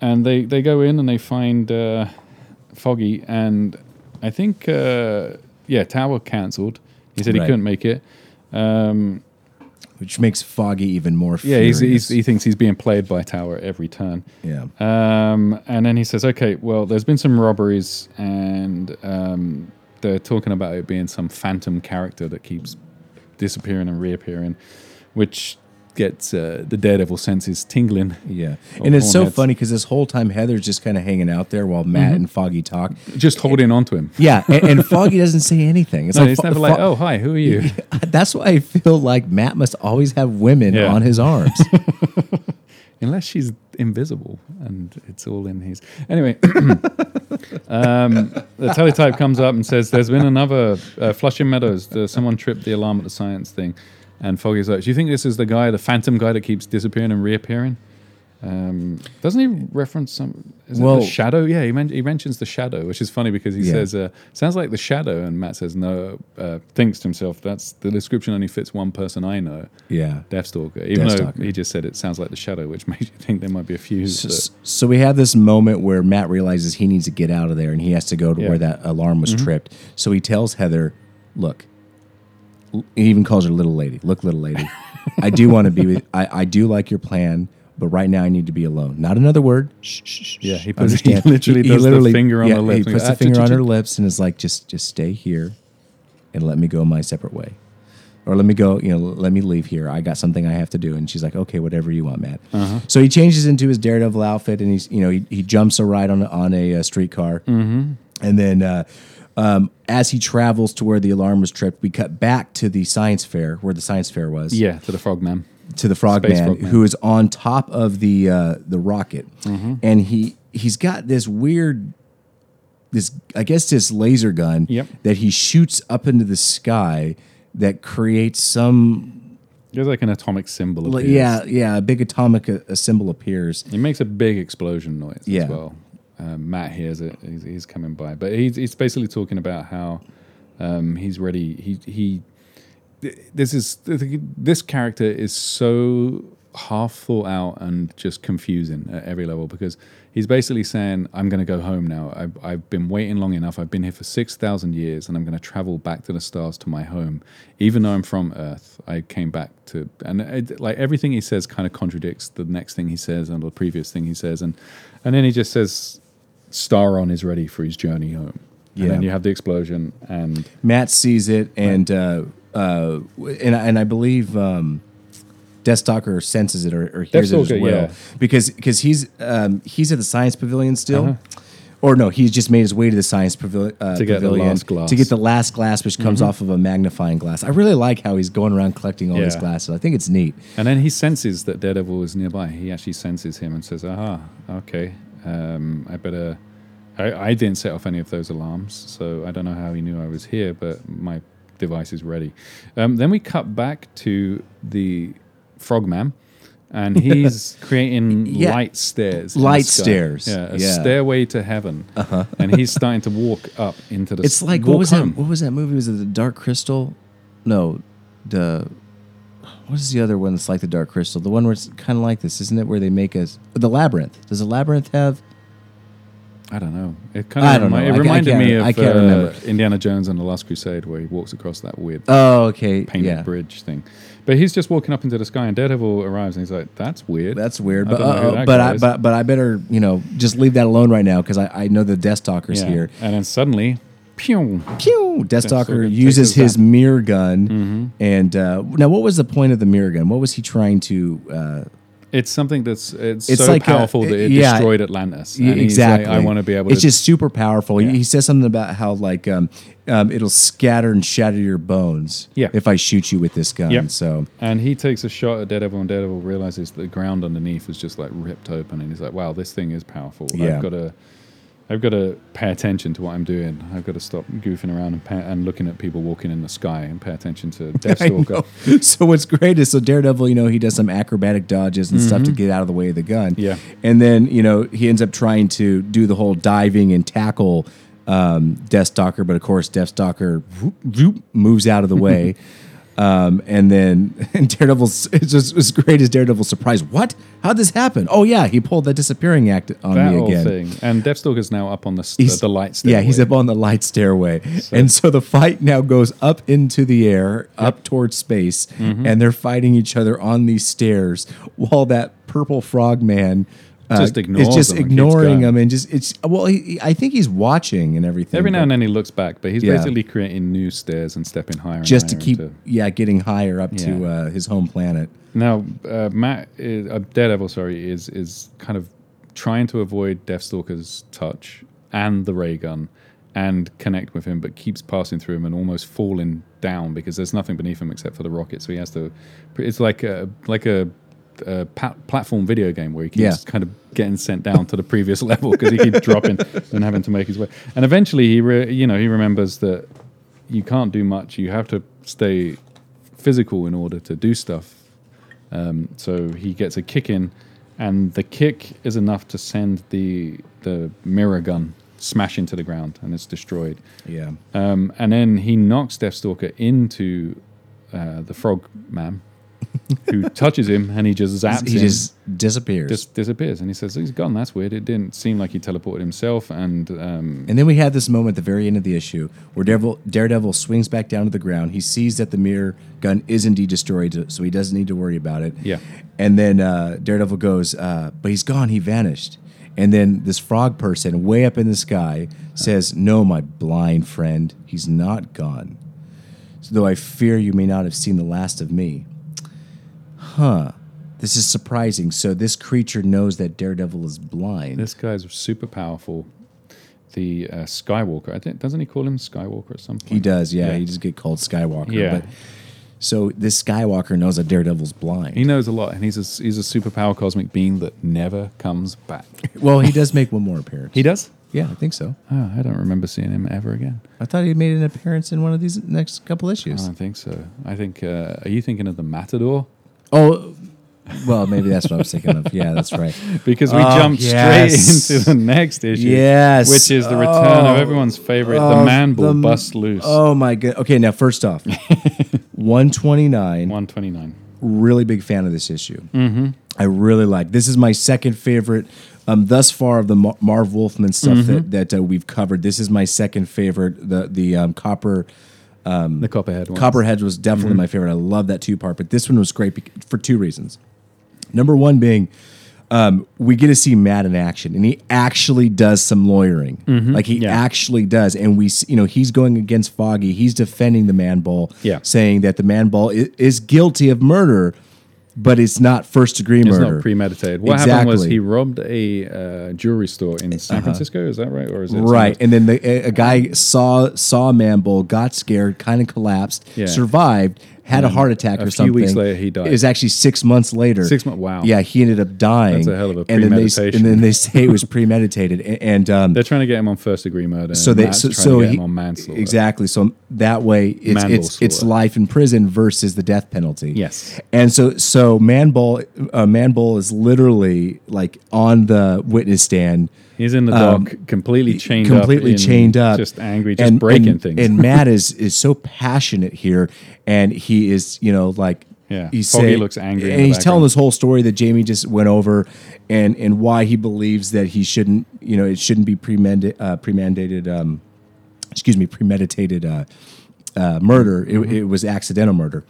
And they they go in and they find uh, Foggy, and I think uh, yeah, Tower cancelled. He said he couldn't make it. Um, Which makes Foggy even more. yeah, he's, he's, he thinks he's being played by Tower at every turn. yeah. Um, and then he says, "Okay, well, there's been some robberies, and um, they're talking about it being some phantom character that keeps disappearing and reappearing, which gets uh, the Daredevil senses tingling. Yeah, and it's so hornets. funny because this whole time Heather's just kind of hanging out there while Matt Mm-hmm. and Foggy talk. Just holding on to him. Yeah, and, and Foggy doesn't say anything. It's No, like Fo- never like, Fo- oh, hi, who are you? That's why I feel like Matt must always have women Yeah. on his arms. Unless she's invisible and it's all in his. Anyway, um, the teletype comes up and says, There's been another uh, Flushing Meadows. The, someone tripped the alarm at the science thing. And Foggy's like, Do you think this is the guy, the phantom guy that keeps disappearing and reappearing? Um, doesn't he reference some? Is it Well- the shadow? Yeah, he, men- he mentions the shadow, which is funny because he Yeah. says, uh, "Sounds like the shadow," and Matt says, "No." Uh, thinks to himself, "That's the description only fits one person I know, yeah. Deathstalker." Even Deathstalker. though he just said it sounds like the shadow, which makes you think there might be a few. So, so we have this moment where Matt realizes he needs to get out of there and he has to go to Yeah. where that alarm was Mhm. tripped. So he tells Heather, "Look." He even calls her little lady. Look, little lady. I do want to be with. I, I do like your plan, but right now I need to be alone. Not another word. Shh, shh, shh, Yeah, he puts- he Understand? literally does the finger on the lips He puts goes, the "Ah, finger on her lips and is like, just just stay here, and let me go my separate way, or let me go. You know, let me leave here. I got something I have to do. And she's like, okay, whatever you want, Matt. Uh-huh. So he changes into his Daredevil outfit, and he's you know he, he jumps a ride on a- on a, uh streetcar, Mm-hmm. and then uh, um, as he travels to where the alarm was tripped, we cut back to the science fair where the science fair was. yeah, to the Frogman. to the Frogman, Frogman. who is on top of the uh, the rocket, Mm-hmm. and he he's got this weird. This, I guess, this laser gun Yep. that he shoots up into the sky that creates some There's like an atomic symbol. Appears. yeah, yeah, a big atomic uh, a, symbol appears. It makes a big explosion noise Yeah. as well. Um, Matt hears it. He's, he's coming by, but he's, he's basically talking about how um, he's ready. He he. This is this character is so half thought out and just confusing at every level because he's basically saying, "I'm going to go home now. I've, I've been waiting long enough. I've been here for six thousand years, and I'm going to travel back to the stars to my home. Even though I'm from Earth, I came back to and it, like everything he says kind of contradicts the next thing he says and the previous thing he says, and and then he just says, "Staron is ready for his journey home." And Yeah. then you have the explosion, and Matt sees it, and uh, uh, and and I believe um, Deathstalker senses it or, or hears it as well yeah. because because he's um, he's at the science pavilion still. Uh-huh. Or no, he's just made his way to the science pavilion, uh, To get the last glass. Mm-hmm. to get the last glass, which comes off of a magnifying glass. I really like how he's going around collecting all these glasses. I think it's neat. And then he senses that Daredevil is nearby. He actually senses him and says, "Aha, okay. Um, I better." I, I didn't set off any of those alarms, so I don't know how he knew I was here, but my device is ready. Um, then we cut back to the Frogman, and he's creating Yeah. light stairs. Light stairs, yeah, a yeah. stairway to heaven, uh-huh. and he's starting to walk up into the. It's like what was home. that? What was that movie? Was it the Dark Crystal? No, the what is the other one that's like the Dark Crystal? The one where it's kind of like this, isn't it? Where they make us the labyrinth. Does the labyrinth have? I don't know. It kind of I don't remi- know. It ca- I reminded me of I can't uh, remember. Indiana Jones and the Last Crusade, where he walks across that weird Oh, okay, painted yeah, bridge thing. But he's just walking up into the sky, and Daredevil arrives, and he's like, "That's weird." that's weird. I But don't know who uh, but I is. but but I better you know just leave that alone right now because I, I know the Deathstalker's Yeah. here. And then suddenly, pew! Pew! Deathstalker Deathstalker uses takes us his mirror gun, Mm-hmm. and uh, now what was the point of the mirror gun? What was he trying to? Uh, It's something that's it's, It's so like a- powerful that it yeah. destroyed Atlantis. Yeah, exactly. like, I want to be able It's to. just super powerful. Yeah. He, he says something about how like um, um, it'll scatter and shatter your bones. Yeah. If I shoot you with this gun. Yep. So and he takes a shot at Daredevil, and Daredevil realizes the ground underneath is just like ripped open, and he's like, "Wow, this thing is powerful. Yeah. I've got to, I've got to pay attention to what I'm doing. I've got to stop goofing around and, pay, and looking at people walking in the sky and pay attention to Deathstalker." So what's great is so Daredevil, you know, he does some acrobatic dodges and stuff to get out of the way of the gun. Mm-hmm. Yeah. And then you know he ends up trying to do the whole diving and tackle um, Deathstalker, but of course Deathstalker whoop, whoop, moves out of the way. Um, and then and Daredevil's it's just it's great as Daredevil's surprise. What? How'd this happen? Oh yeah, he pulled the disappearing act on that me again. thing. And Deathstalker's now up on the, st- He's- the light stairway. Yeah, he's up on the light stairway. and so the fight now goes up into the air, up towards space, Mm-hmm. and they're fighting each other on these stairs while that purple frog man Just ignores It's just him and keeps ignoring going. him and just it's well. He, he- I think he's watching and everything. Every now but and then he looks back, but he's Yeah. basically creating new stairs and stepping higher. and just to higher keep into- yeah getting higher up to Yeah. uh, his home planet. Now, uh, Matt, is, uh, Daredevil, sorry, is is kind of trying to avoid Deathstalker's touch and the ray gun, and connect with him, but keeps passing through him and almost falling down because there's nothing beneath him except for the rocket. So he has to. It's like a like a, a pa- platform video game where he keeps Yeah. kind of getting sent down to the previous level because he keeps dropping and having to make his way. And eventually, he re- you know he remembers that you can't do much. You have to stay physical in order to do stuff. Um, so he gets a kick in, and the kick is enough to send the the mirror gun smashing to the ground, and it's destroyed. Yeah, Um, and then he knocks Deathstalker into uh, the Frog Man, who touches him, and he just zaps he him. just disappears. just disappears, and he says he's gone. That's weird. It didn't seem like he teleported himself, and um, And then we had this moment at the very end of the issue where Daredevil, Daredevil swings back down to the ground. He sees that the mirror gun is indeed destroyed, so he doesn't need to worry about it. Yeah. And then uh, Daredevil goes, uh, but he's gone. He vanished. And then this frog person, way up in the sky, says, "No, my blind friend, he's not gone. So though I fear you may not have seen the last of me." Huh. This is surprising. So this creature knows that Daredevil is blind. this guy's super powerful. The uh, Skywalker, I think, doesn't he call him Skywalker at some point? He does, yeah. Yeah. He just get called Skywalker. Yeah. But so this Skywalker knows that Daredevil's blind. He knows a lot, and he's a, he's a superpower cosmic being that never comes back. well, he does make one more appearance. He does? yeah, I think so. Oh, I don't remember seeing him ever again. I thought he made an appearance in one of these next couple issues. I don't think so. I think, uh, are you thinking of the Matador? Oh, well, maybe that's what I was thinking of. Yeah, that's right. Because we Oh, jumped yes. straight into the next issue. Yes. Which is the return Oh. of everyone's favorite, Oh, the man bull bust loose. Oh my god. Okay, now first off, 129. 129. really big fan of this issue. Mm-hmm. I really like. This is my second favorite um, thus far of the Mar- Marv Wolfman stuff that that uh, we've covered. This is my second favorite. The the um, copper Um, the Copperhead one. Copperhead was definitely mm-hmm. my favorite. I love that two part, but this one was great for two reasons. Number one being. Um, we get to see Matt in action, and he actually does some lawyering. Mm-hmm. Like he Yeah. actually does, and we, you know, he's going against Foggy. He's defending the Man Bull, Yeah. saying that the Man Bull is, is guilty of murder, but it's not first degree It's murder. not premeditated. What happened was he robbed a uh, jewelry store in San Francisco. Is that right, or is it Right, and then the, a, a guy saw saw a man bull, got scared, kind of collapsed, Yeah. survived, had a heart attack a or few something. weeks later, he died. It was actually six months later. Six months- wow. Yeah, he ended up dying. That's a hell of a and then they premeditation. and then they say it was premeditated, and, and um, They're trying to get him on first degree murder. so they so, trying so to get he, him on manslaughter. exactly. So that way, it's it's, it's life in prison versus the death penalty. Yes. And so so Manbull uh, Manbull is literally like on the witness stand. He's in the Um, dock, completely chained up, completely in- chained up, just angry, just breaking and, things. And Matt is is so passionate here, and he is you know like Yeah. he's Foggy saying- looks angry and he's telling this whole story that Jamie just went over, and and why he believes that he shouldn't you know it shouldn't be premeditated uh, premeditated um, excuse me premeditated uh, uh, murder. It, Mm-hmm. it was accidental murder.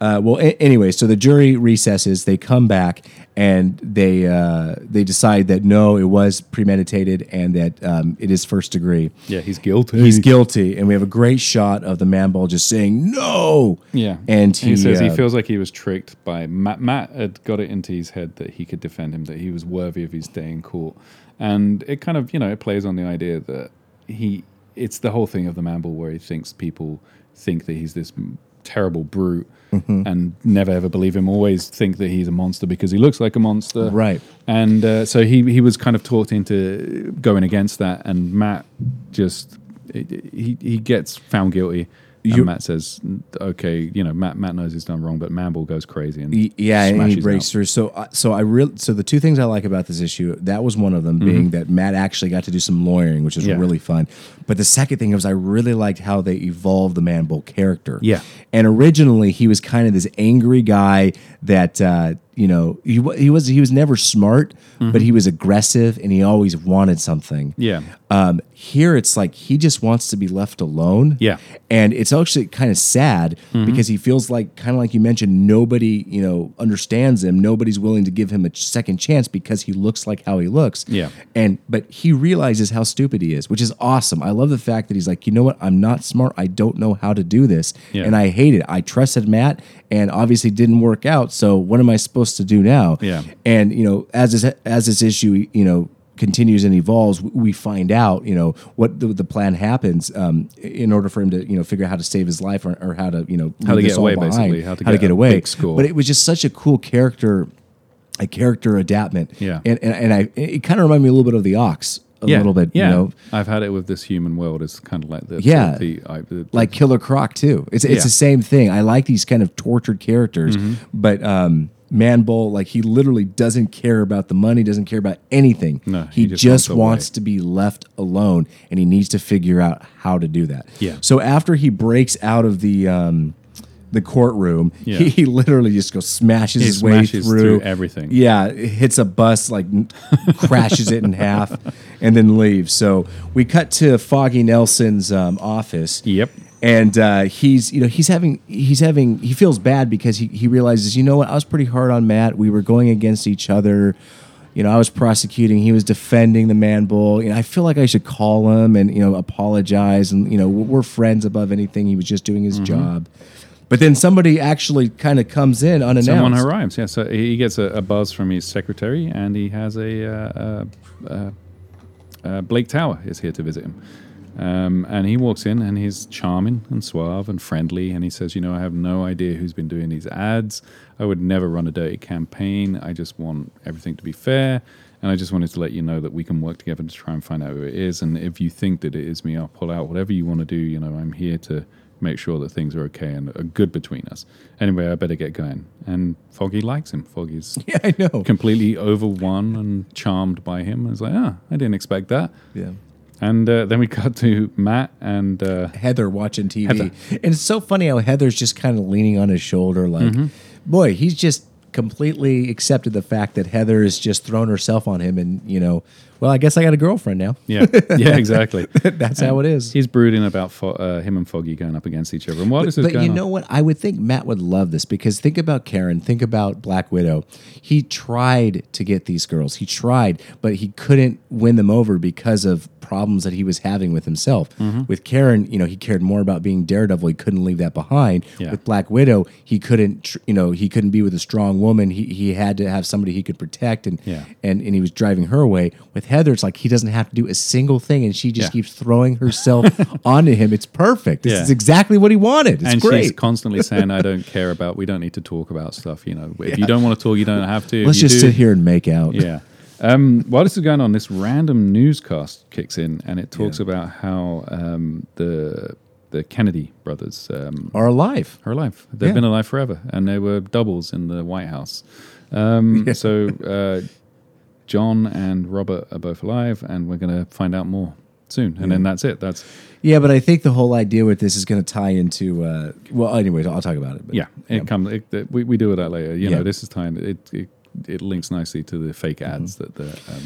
Uh, well, a- anyway, so the jury recesses. They come back and they uh, they decide that no, it was premeditated and that um, it is first degree. yeah, he's guilty. He's guilty, and we have a great shot of the man bull just saying no. Yeah, and he, says he uh, feels like he was tricked by Matt. Matt had got it into his head that he could defend him, that he was worthy of his day in court, and it kind of you know it plays on the idea that he. It's the whole thing of the Manbull where he thinks people think that he's this terrible brute Mm-hmm. and never ever believe him. Always think that he's a monster because he looks like a monster, Right. And uh, so he he was kind of talked into going against that, and Matt just he he gets found guilty. And Matt says, "Okay, you know, Matt Matt knows he's done wrong, but Manbull goes crazy and Y- Yeah, and he breaks out. through. So, uh, so I real so the two things I like about this issue that was one of them being that Matt actually got to do some lawyering, which is Mm-hmm. Yeah. really fun. But the second thing was I really liked how they evolved the Man Bull character. Yeah. and originally he was kind of this angry guy that uh, you know he he was he was never smart, but he was aggressive and he always wanted something. Yeah. Um, here it's like he just wants to be left alone. Yeah. And it's actually kind of sad because he feels like kind of like you mentioned, nobody, you know, understands him. Nobody's willing to give him a second chance because he looks like how he looks. Yeah. And but he realizes how stupid he is, which is awesome. I love the fact that he's like, you know what? I'm not smart. I don't know how to do this. Yeah. And I hate it. I trusted Matt and obviously didn't work out. So what am I supposed to do now? Yeah. And you know, as this as this issue, you know, continues and evolves, we find out, you know, what the, the plan happens um, in order for him to, you know, figure out how to save his life or, or how to, you know, How to get away, behind, basically, how to get get away. score. But it was just such a cool character, a character adaptment. Yeah. And and, and I it kind of reminded me a little bit of the Ox a yeah. little bit, Yeah. you know, I've had it with this human world. It's kind of like the Yeah. the, I, the like Killer Croc too. It's it's Yeah. Mm-hmm. the same thing. I like these kind of tortured characters, but um, Man Bull, like he literally doesn't care about the money, doesn't care about anything. No, he, he just, just wants wants, to be left alone, and he needs to figure out how to do that. Yeah. So after he breaks out of the um, the courtroom, Yeah. he, he literally just goes smashes He his way smashes through, through. everything. Yeah, hits a bus, like crashes it in half, and then leaves. So we cut to Foggy Nelson's um, office. Yep. and uh, he's you know he's having he's having he feels bad because he, he realizes you know what? I was pretty hard on Matt. We were going against each other. You know I was prosecuting. He was defending the man bull. You know I feel like I should call him and you know apologize and you know we're friends above anything. He was just doing his job but then somebody actually kind of comes in unannounced Someone arrives. Yeah. So he gets a, a buzz from his secretary, and he has a uh, uh, uh, uh, Blake Tower is here to visit him. Um, and he walks in, and he's charming and suave and friendly. And he says, "You know, I have no idea who's been doing these ads. I would never run a dirty campaign. I just want everything to be fair." And I just wanted to let you know that we can work together to try and find out who it is. And if you think that it is me, I'll pull out whatever you want to do. You know, I'm here to make sure that things are okay and are good between us. Anyway, I better get going. And Foggy likes him. Foggy's yeah I know completely overwon and charmed by him. I was like, ah, I didn't expect that. yeah And uh, then we cut to Matt and uh, Heather watching TV. Heather. And it's so funny how Heather's just kind of leaning on his shoulder, like, Mm-hmm. boy, he's just completely accepted the fact that Heather has just thrown herself on him, and you know, well, I guess I got a girlfriend now. yeah, yeah, exactly. That's how it is. He's brooding about fo- uh, him and Foggy going up against each other. And while this is But going you on, know what? I would think Matt would love this because think about Karen, think about Black Widow. He tried to get these girls. He tried, but he couldn't win them over because of problems that he was having with himself. Mm-hmm. With Karen, you know, he cared more about being Daredevil. He couldn't leave that behind. Yeah. With Black Widow, he couldn't, you know, he couldn't be with a strong woman. He he had to have somebody he could protect, and Yeah. and and he was driving her away. With Heather, it's like he doesn't have to do a single thing, and she just Yeah. keeps throwing herself onto him. It's perfect. This Yeah. is exactly what he wanted. It's and great. she's constantly saying, "I don't care about. We don't need to talk about stuff. You know, if you don't want to talk, you don't have to. Let's just do- sit here and make out. Yeah. Um, while this is going on, this random newscast kicks in, and it talks about how um, the the Kennedy brothers um, Are alive. are alive. They've Yeah. been alive forever, and they were doubles in the White House. Um, So uh, John and Robert are both alive, and we're going to find out more soon. And then that's it. That's Yeah, but I think the whole idea with this is going to tie into. Uh, well, anyways, I'll talk about it. but- yeah. It comes. It, it- we we do it that later. You Yeah. know, this is time. It, it it links nicely to the fake ads that the. Um,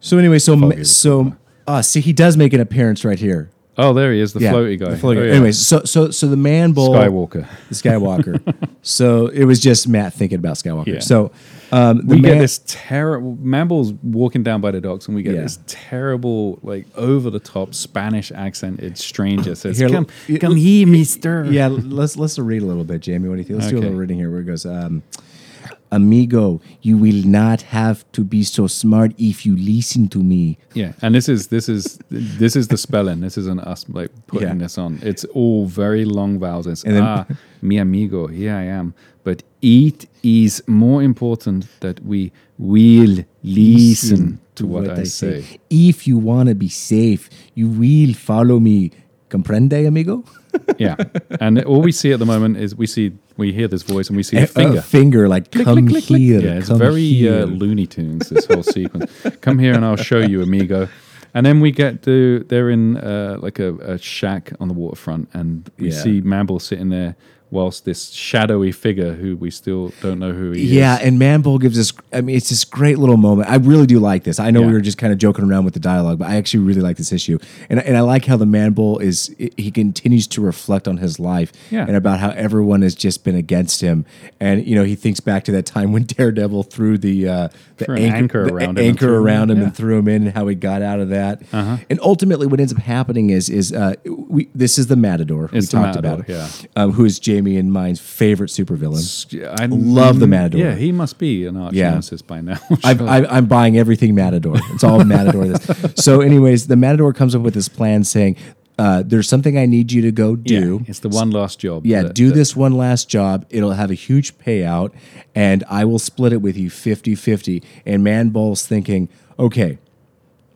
So anyway, so was so uh, see, he does make an appearance right here. oh, there he is, the yeah, floaty guy. The floaty Oh, guy. yeah. Anyways, so so so the man bull Skywalker. the Skywalker. so it was just Matt thinking about Skywalker. Yeah. So um, we man, get this terrible. Manbull's walking down by the docks, and we get Yeah. this terrible, like over the top Spanish accented stranger says, Here, "Come, l- come here, Mister." Yeah, let's let's read a little bit, Jamie. What do you think? Let's do a Okay. little reading here where it goes, um, Amigo, you will not have to be so smart if you listen to me. Yeah, and this is this is this is the spelling. This isn't us like putting Yeah. this on. It's all very long vowels. It's And then- ah, mi amigo, here I am. But it is more important that we will listen to what, I, say. If you want to be safe, you will follow me. Comprende, amigo? Yeah, and all we see at the moment is we see we hear this voice and we see a finger. A finger, like, come click, click, click. here. Yeah, it's very uh, Looney Tunes. This whole sequence. Come here and I'll show you, amigo. And then we get to they're in uh, like a, a shack on the waterfront, and we Yeah. see Manbull sitting there whilst this shadowy figure who we still don't know who he Yeah, is. Yeah, and Manbull gives us. I mean, it's this great little moment. I really do like this. I know Yeah. we were just kind of joking around with the dialogue, but I actually really like this issue, and and I like how the Manbull is. He continues to reflect on his life Yeah. and about how everyone has just been against him, and you know he thinks back to that time when Daredevil threw the uh, the Threw an anchor the around him and anchor threw him around in, him yeah. and threw him in, and how he got out of that. Uh-huh. And ultimately, what ends up happening is is uh, we this is the Matador. It's we the talked Matador, about, yeah. um, who is Jamie and mine's favorite supervillain. I love the Matador. Yeah, he must be an arch Yeah. nemesis by now. I, I'm buying everything Matador. It's all Matador. This. So, anyways, the Matador comes up with this plan saying, uh, "There's something I need you to go Yeah, do. it's the one last job. Yeah, that- do that- this one last job. It'll have a huge payout, and I will split it with you 50 50. And Man Manbull's thinking, okay,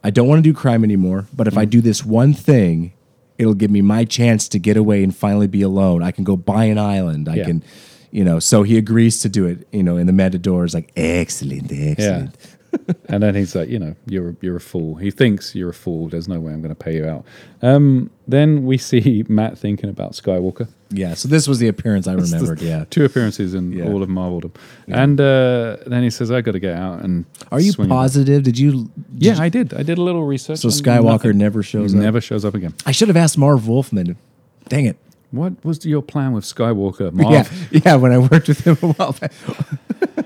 I don't want to do crime anymore, but if I do this one thing, it'll give me my chance to get away and finally be alone. I can go buy an island. I Yeah. can, you know. So he agrees to do it, you know, and the Matador is like, excellent, excellent. and then he's like, you know, you're you're a fool. He thinks you're a fool. There's no way I'm going to pay you out. Um, then we see Matt thinking about Skywalker. Yeah. So this was the appearance I remembered. Yeah. Two appearances in Yeah. all of Marveldom, and uh, then he says, "I got to get out." And Are you swing it." positive? Did you? did Yeah, you- I did. I did a little research. so Skywalker never shows up. never shows up again. I should have asked Marv Wolfman. Dang it. What was your plan with Skywalker, Yeah, Marv? yeah. When I worked with him a while back.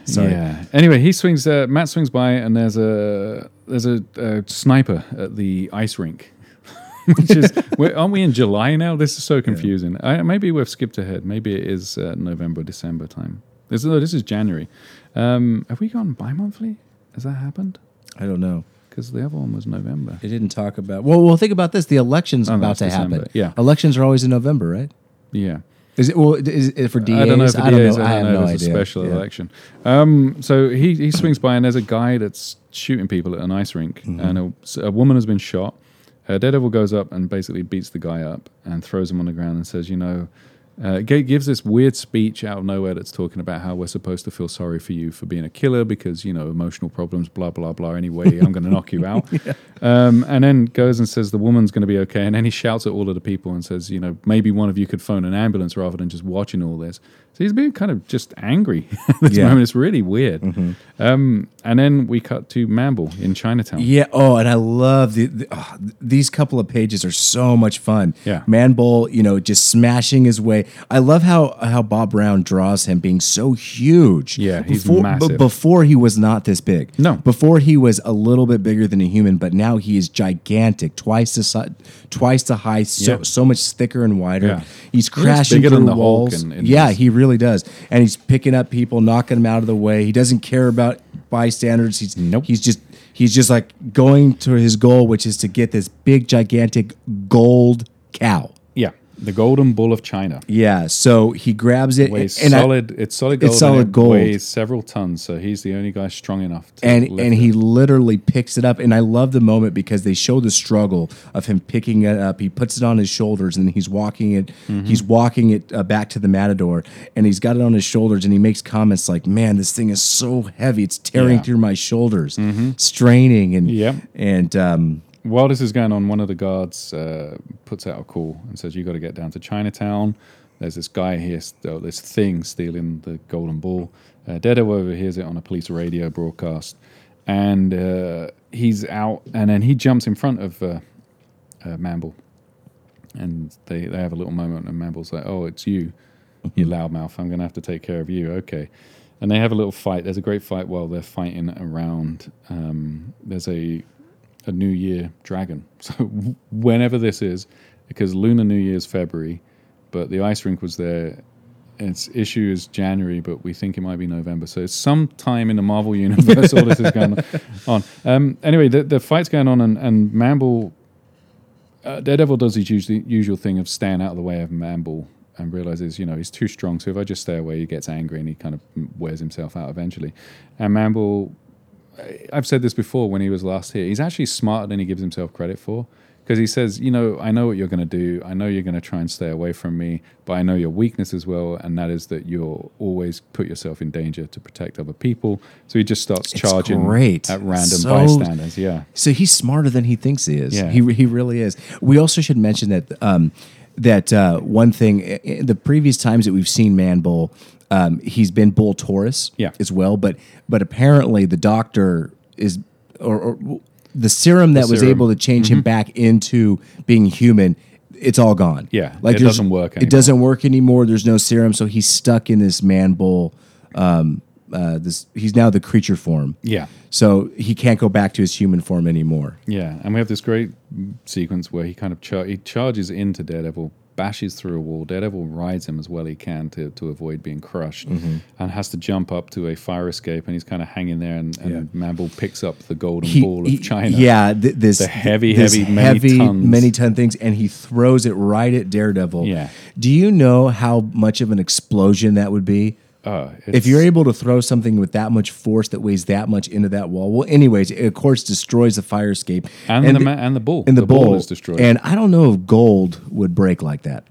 Sorry. Yeah. Anyway, he swings. Uh, Matt swings by, and there's a there's a, a sniper at the ice rink. Which is, aren't we in July now? This is so confusing. I, maybe we've skipped ahead. Maybe it is uh, November, December time. This, no, this is January. Um, have we gone bi-monthly? Has that happened? I don't know. Because the other one was November. They didn't talk about. Well, well, think about this. The election's Oh, about to December. happen. Yeah. Elections are always in November, right? Yeah. Is it? Well, is it for DAs? I don't know if I don't know. I I don't have know. no idea. a special Yeah. election. Um, so he, he swings by and there's a guy that's shooting people at an ice rink, Mm-hmm. and a, a woman has been shot. Uh, Daredevil goes up and basically beats the guy up and throws him on the ground and says, "You know." Uh, gives this weird speech out of nowhere that's talking about how we're supposed to feel sorry for you for being a killer because you know emotional problems, blah blah blah. Anyway, I'm going to knock you out, um, and then goes and says the woman's going to be okay, and then he shouts at all of the people and says, you know, maybe one of you could phone an ambulance rather than just watching all this. He's being kind of just angry at this Yeah. moment. It's really weird. Um, and then we cut to Manbull in Chinatown. Yeah. Oh, and I love the, the oh, these couple of pages are so much fun. Yeah. Manbull, you know, just smashing his way. I love how how Bob Brown draws him being so huge. Yeah, he's before, massive. before he was not this big. No. Before he was a little bit bigger than a human, but now he is gigantic, twice the si- twice the height, so Yeah. so much thicker and wider. Yeah. He's crashing through the walls. in- in yeah, he really does, and he's picking up people, knocking them out of the way. He doesn't care about bystanders. He's Nope. he's just he's just like going to his goal, which is to get this big, gigantic gold cow. The Golden Bull of China. Yeah, so he grabs it Weighs and I- solid. it's solid gold. It's solid it gold. Weighs several tons. So he's the only guy strong enough. to and and it. he literally picks it up and i love the moment because they show the struggle of him picking it up he puts it on his shoulders and he's walking it Mm-hmm. he's walking it uh, back to the matador and he's got it on his shoulders and he makes comments like man this thing is so heavy it's tearing Yeah. Mm-hmm. through my shoulders straining and Yep. and um While this is going on, one of the guards uh, puts out a call and says, "You got to get down to Chinatown. There's this guy here, st- this thing stealing the golden ball." Uh, Daredevil overhears it on a police radio broadcast, and uh, he's out, and then he jumps in front of uh, uh, Manbull, and they they have a little moment, and Manbull's like, "Oh, it's you, you loudmouth. I'm going to have to take care of you." Okay. And they have a little fight. There's a great fight while they're fighting around. Um, there's a a New Year dragon. So whenever this is, because Lunar New Year is February, but the ice rink was there. Its issue is January, but we think it might be November. So it's sometime in the Marvel universe all this is going on. Um, anyway, the, the fight's going on, and, and Manbull, uh, Daredevil does his usual, usual thing of staying out of the way of Manbull and realizes, you know, he's too strong. So if I just stay away, he gets angry and he kind of wears himself out eventually. And Manbull I've said this before when he was last here. He's actually smarter than he gives himself credit for because he says, you know, I know what you're going to do. I know you're going to try and stay away from me, but I know your weakness as well, and that is that you'll always put yourself in danger to protect other people. So he just starts It's charging great. at random So- bystanders. Yeah. So he's smarter than he thinks he is. Yeah. He he really is. We also should mention that um, that uh, one thing i- i- the previous times that we've seen Man Bull, um, he's been Bull Taurus Yeah. as well, but but apparently the doctor is or, or the serum that was serum. able to change him back into being human. It's all gone. Yeah, it doesn't work It doesn't work anymore. There's no serum, so he's stuck in this man bull. Um, uh, this he's now the creature form. Yeah. So he can't go back to his human form anymore. Yeah, and we have this great sequence where he kind of char- he charges into Daredevil, bashes through a wall. Daredevil rides him as well he can to, to avoid being crushed, Mm-hmm. and has to jump up to a fire escape, and he's kind of hanging there, and, and Yeah. Manbull picks up the golden He- ball of he- China. Yeah, th- this The heavy, this heavy, many tons. many ton things, and he throws it right at Daredevil. Yeah. Do you know how much of an explosion that would be? Uh, If you're able to throw something with that much force that weighs that much into that wall, well, anyways, it of course destroys the fire escape and, the, ma- and the bull, and the, bowl, is destroyed. And I don't know if gold would break like that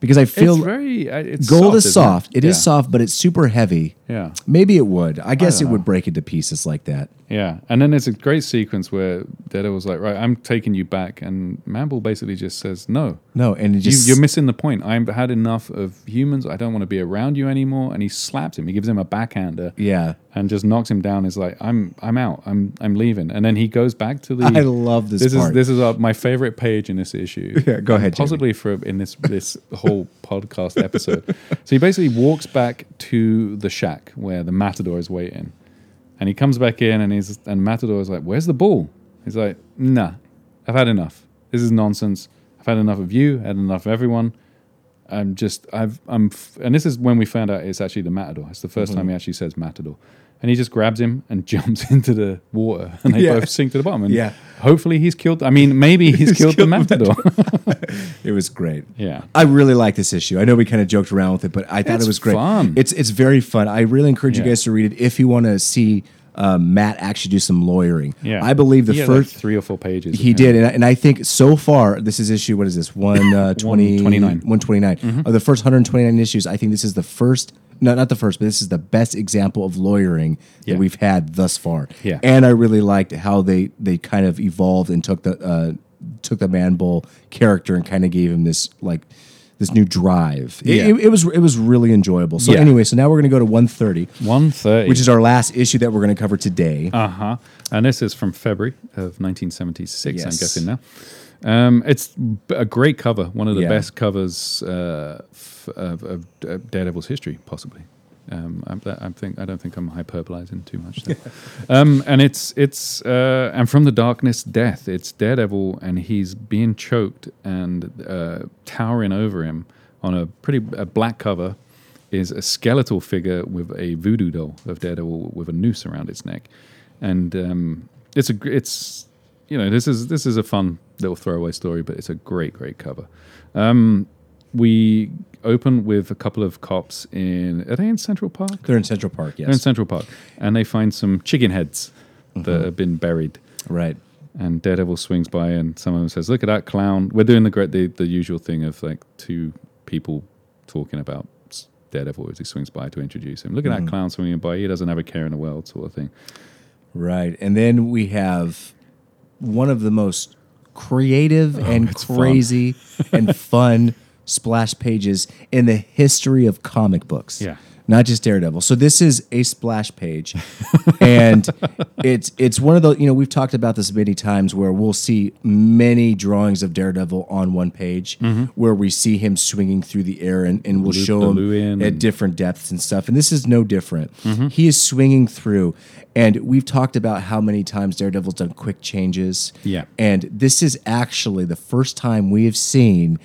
because I feel it's very uh, it's gold soft, is soft. It is Yeah. soft, but it's super heavy. Yeah. Maybe it would. I guess it don't would break into pieces like that. Yeah, and then there's a great sequence where Daredevil's like, "Right, I'm taking you back," and Manbull basically just says, "No, No, and it You, just you're missing the point. I've had enough of humans. I don't want to be around you anymore. And he slaps him. He gives him a backhander yeah. and just knocks him down. He's like, I'm I'm out. I'm I'm leaving. And then he goes back to the. I love this This part. is this is uh, my favorite page in this issue. Yeah, go ahead, Jamie. Possibly for in this this whole podcast episode. So he basically walks back to the shack where the matador is waiting, and he comes back in and he's and matador is like, "Where's the ball?" He's like, "Nah, I've had enough. This is nonsense. I've had enough of you. Had enough of everyone." I'm just I've I'm f- and this is when we found out it's actually the matador. It's the 1st Mm-hmm. time he actually says matador, and he just grabs him and jumps into the water, and they Yeah. both sink to the bottom. And Yeah. hopefully he's killed. I mean, maybe he's, killed, the matador. It was great. yeah, I really like this issue. I know we kind of joked around with it, but I thought It's it was great. fun. It's it's very fun. I really encourage you guys to read it if you want to see um, Matt actually do some lawyering. yeah. I believe the He had like first three or four pages. he did, and I, and I think so far this is issue. What is this? One uh, 20, 129. 129. Mm-hmm. Of the first 129 issues, I think this is the first. No, not the first, but this is the best example of lawyering Yeah. that we've had thus far. Yeah. and I really liked how they they kind of evolved and took the uh, took the Man Bull character and kind of gave him this like this new drive. It- Yeah. It, it was it was really enjoyable. So Yeah. anyway, so now we're gonna go to 130, one thirty, which is our last issue that we're gonna cover today. uh huh. And this is from February of 1976. I'm guessing now. Um, it's a great cover, one of the Yeah. best covers uh, f- of, of uh, Daredevil's history, possibly. Um, I, I think I don't think I'm hyperbolizing too much. Um, and it's it's uh, and from the darkness, death. It's Daredevil, and he's being choked and uh, towering over him on a pretty a black cover is a skeletal figure with a voodoo doll of Daredevil with a noose around its neck, and um, it's a it's you know this is this is a fun little throwaway story, but it's a great great cover. Um, we open with a couple of cops in are they in Central Park? They're in Central Park. Yes. They're in Central Park, and they find some chicken heads Mm-hmm. that have been buried. right. And Daredevil swings by, and someone says, "Look at that clown." We're doing the great, the, the usual thing of like two people talking about Daredevil as he swings by to introduce him. Look at Mm-hmm. that clown swinging by; he doesn't have a care in the world, sort of thing. Right. And then we have one of the most creative and Oh, fun. crazy and fun splash pages in the history of comic books. Yeah. Not just Daredevil. So this is a splash page. and it's it's one of the you know, we've talked about this many times where we'll see many drawings of Daredevil on one page where we see him swinging through the air and, and we'll Loop show him at different depths and stuff. And this is no different. Mm-hmm. He is swinging through. And we've talked about how many times Daredevil's done quick changes. Yeah. And this is actually the first time we have seen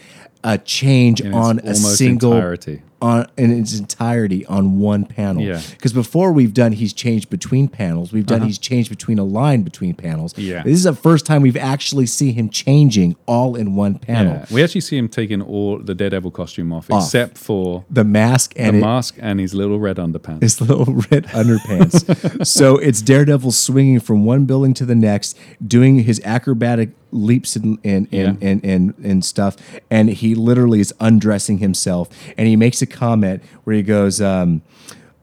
a change on a single entirety. On in its entirety on one panel. Yeah. Because before we've done he's changed between panels. We've done he's changed between a line between panels. Uh-huh. Yeah. This is the first time we've actually seen him changing all in one panel. Yeah, we actually see him taking all the Daredevil costume off, Off. except for The mask the and it- mask and his little red underpants. his little red underpants. so it's Daredevil swinging from one building to the next, doing his acrobatic leaps and and and, Yeah. and, and, and stuff. And he literally is undressing himself. And he makes a comment where he goes, um,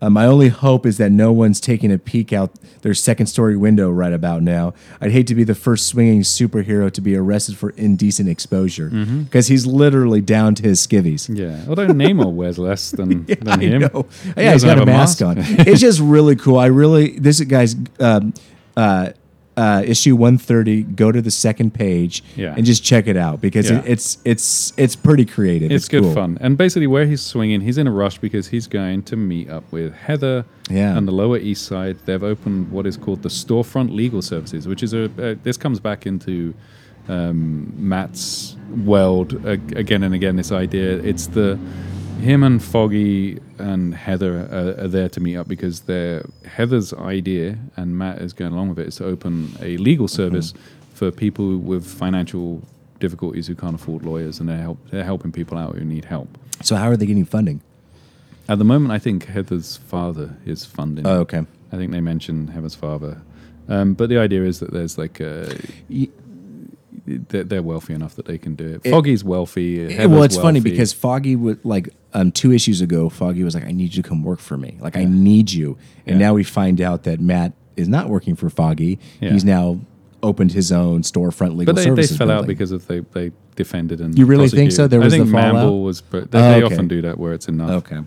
Uh, my only hope is that no one's taking a peek out their second story window right about now. I'd hate to be the first swinging superhero to be arrested for indecent exposure because he's literally down to his skivvies. Yeah. Although Namor wears less than, than I him. He Yeah, he's got a mask, on. it's just really cool. I really this guy's um, uh, uh, issue one thirty. Go to the second page Yeah. and just check it out because Yeah. it, it's it's it's pretty creative. It's, good cool. fun. And basically, where he's swinging, he's in a rush because he's going to meet up with Heather Yeah. on the Lower East Side. They've opened what is called the Storefront Legal Services, which is a. Uh, this comes back into um, Matt's world uh, again and again. This idea, it's the him and Foggy and Heather are, are there to meet up because they're Heather's idea, and Matt is going along with it, is to open a legal service for people with financial difficulties who can't afford lawyers, and they're help they're helping people out who need help. So how are they getting funding? At the moment, I think Heather's father is funding. Oh, okay. I think they mentioned Heather's father, um, but the idea is that there's like a, they're, they're wealthy enough that they can do it. It- Foggy's wealthy. well, Heather's it's funny because Foggy would like um, two issues ago. Foggy was like, "I need you to come work for me. Like, I need you." And Yeah. now we find out that Matt is not working for Foggy. Yeah. He's now opened his own storefront legal but they, they services. fell out because of they they defended and You really think so? There was I think the fallout? Manbull was. They, Oh, they often do that where it's enough. okay.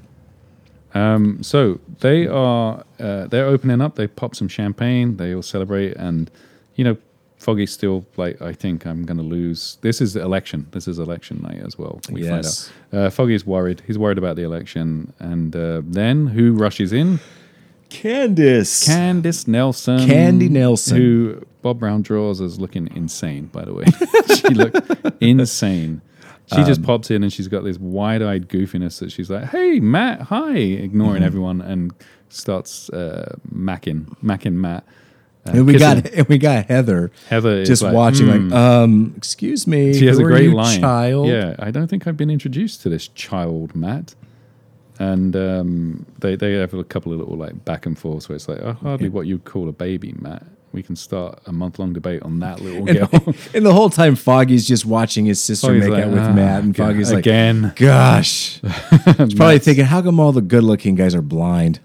Um, so they are uh, they're opening up. They pop some champagne. They all celebrate, and you know, Foggy's still like, I think I'm going to lose. This is election. This is election night as well. We Yes. find out. Uh, Foggy's worried. He's worried about the election, and uh, then who rushes in? Candace. Candice Nelson. Candy Nelson. Who Bob Brown draws as looking insane, by the way. she looked insane. She Um, just pops in and she's got this wide eyed goofiness that she's like, hey, Matt, hi, ignoring Mm-hmm. everyone and starts uh, macking, macking Matt. And we kissing. got and we got Heather Heather just like, watching, "Hmm." like, um, excuse me. she has a great line. child. Yeah, I don't think I've been introduced to this child, Matt. And um, they they have a couple of little like back and forth where it's like, oh, hardly what you'd call a baby, Matt. We can start a month long debate on that little girl. And, and the whole time, Foggy's just watching his sister Foggy's make like, out with "Ah, Matt, and Foggy's like, again. "Gosh." He's probably thinking, "How come all the good-looking guys are blind?"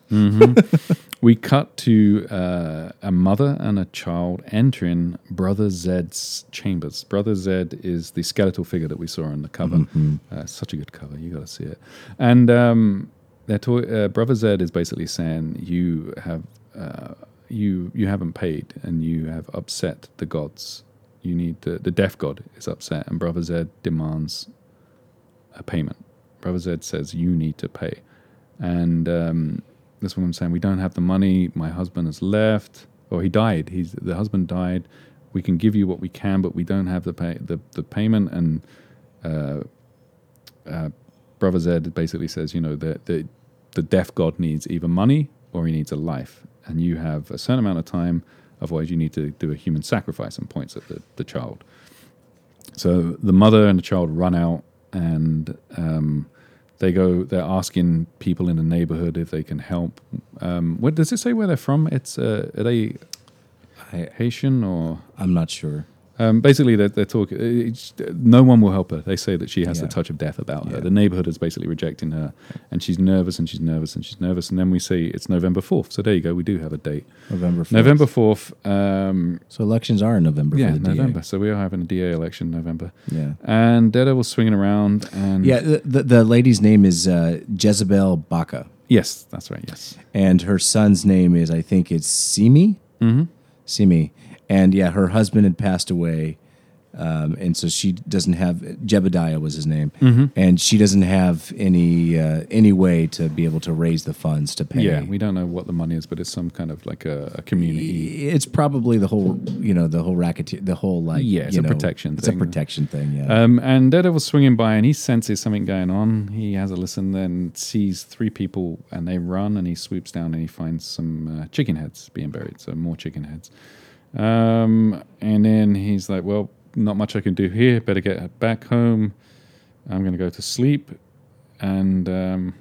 We cut to uh, a mother and a child entering Brother Zed's chambers. Brother Zed is the skeletal figure that we saw on the cover. Uh, such a good cover. You got to see it. And um, they're to- uh, Brother Zed is basically saying you have uh, you you haven't paid and you have upset the gods. You need the the death god is upset, and Brother Zed demands a payment. Brother Zed says you need to pay, and um, this woman saying we don't have the money. My husband has left, or he died. He's the husband died. We can give you what we can, but we don't have the pay the, the payment. And uh, uh, Brother Zed basically says, you know, the the the deaf god needs either money or he needs a life, and you have a certain amount of time. Otherwise, you need to do a human sacrifice and points at the, the child. So the mother and the child run out, and um, they go. They're asking people in the neighborhood if they can help. Um, what does it say where they're from? It's uh, are they I, Haitian or I'm not sure. Um, basically they're, they're talking. No one will help her. They say that she has the touch of death about her. The neighborhood is basically rejecting her, and she's nervous and she's nervous and she's nervous. And then we see it's November fourth. So there you go. We do have a date. November. 4th. November fourth. Um, So elections are in November. yeah, November. DA. So we are having a DA election in November. Yeah. And Daredevil's swinging around, and Yeah. The, the, the lady's name is uh, Jezebel Baca, yes, that's right. Yes, and her son's name is I think it's Simi. mm-hmm. Simi, and yeah, her husband had passed away, um, and so she doesn't have Jebediah was his name, Mm-hmm. and she doesn't have any uh, any way to be able to raise the funds to pay. yeah. We don't know what the money is, but it's some kind of like a, a community. It's probably the whole, you know, the whole racketeer, the whole like, Yeah, it's a know, protection It's thing. a protection thing. Yeah. Um, and Daredevil's swinging by, and he senses something going on. He has a listen, then sees three people, and they run, and he swoops down, and he finds some uh, chicken heads being buried. So more chicken heads. Um, and then he's like, "Well, not much I can do here. Better get back home. I'm going to go to sleep." And um,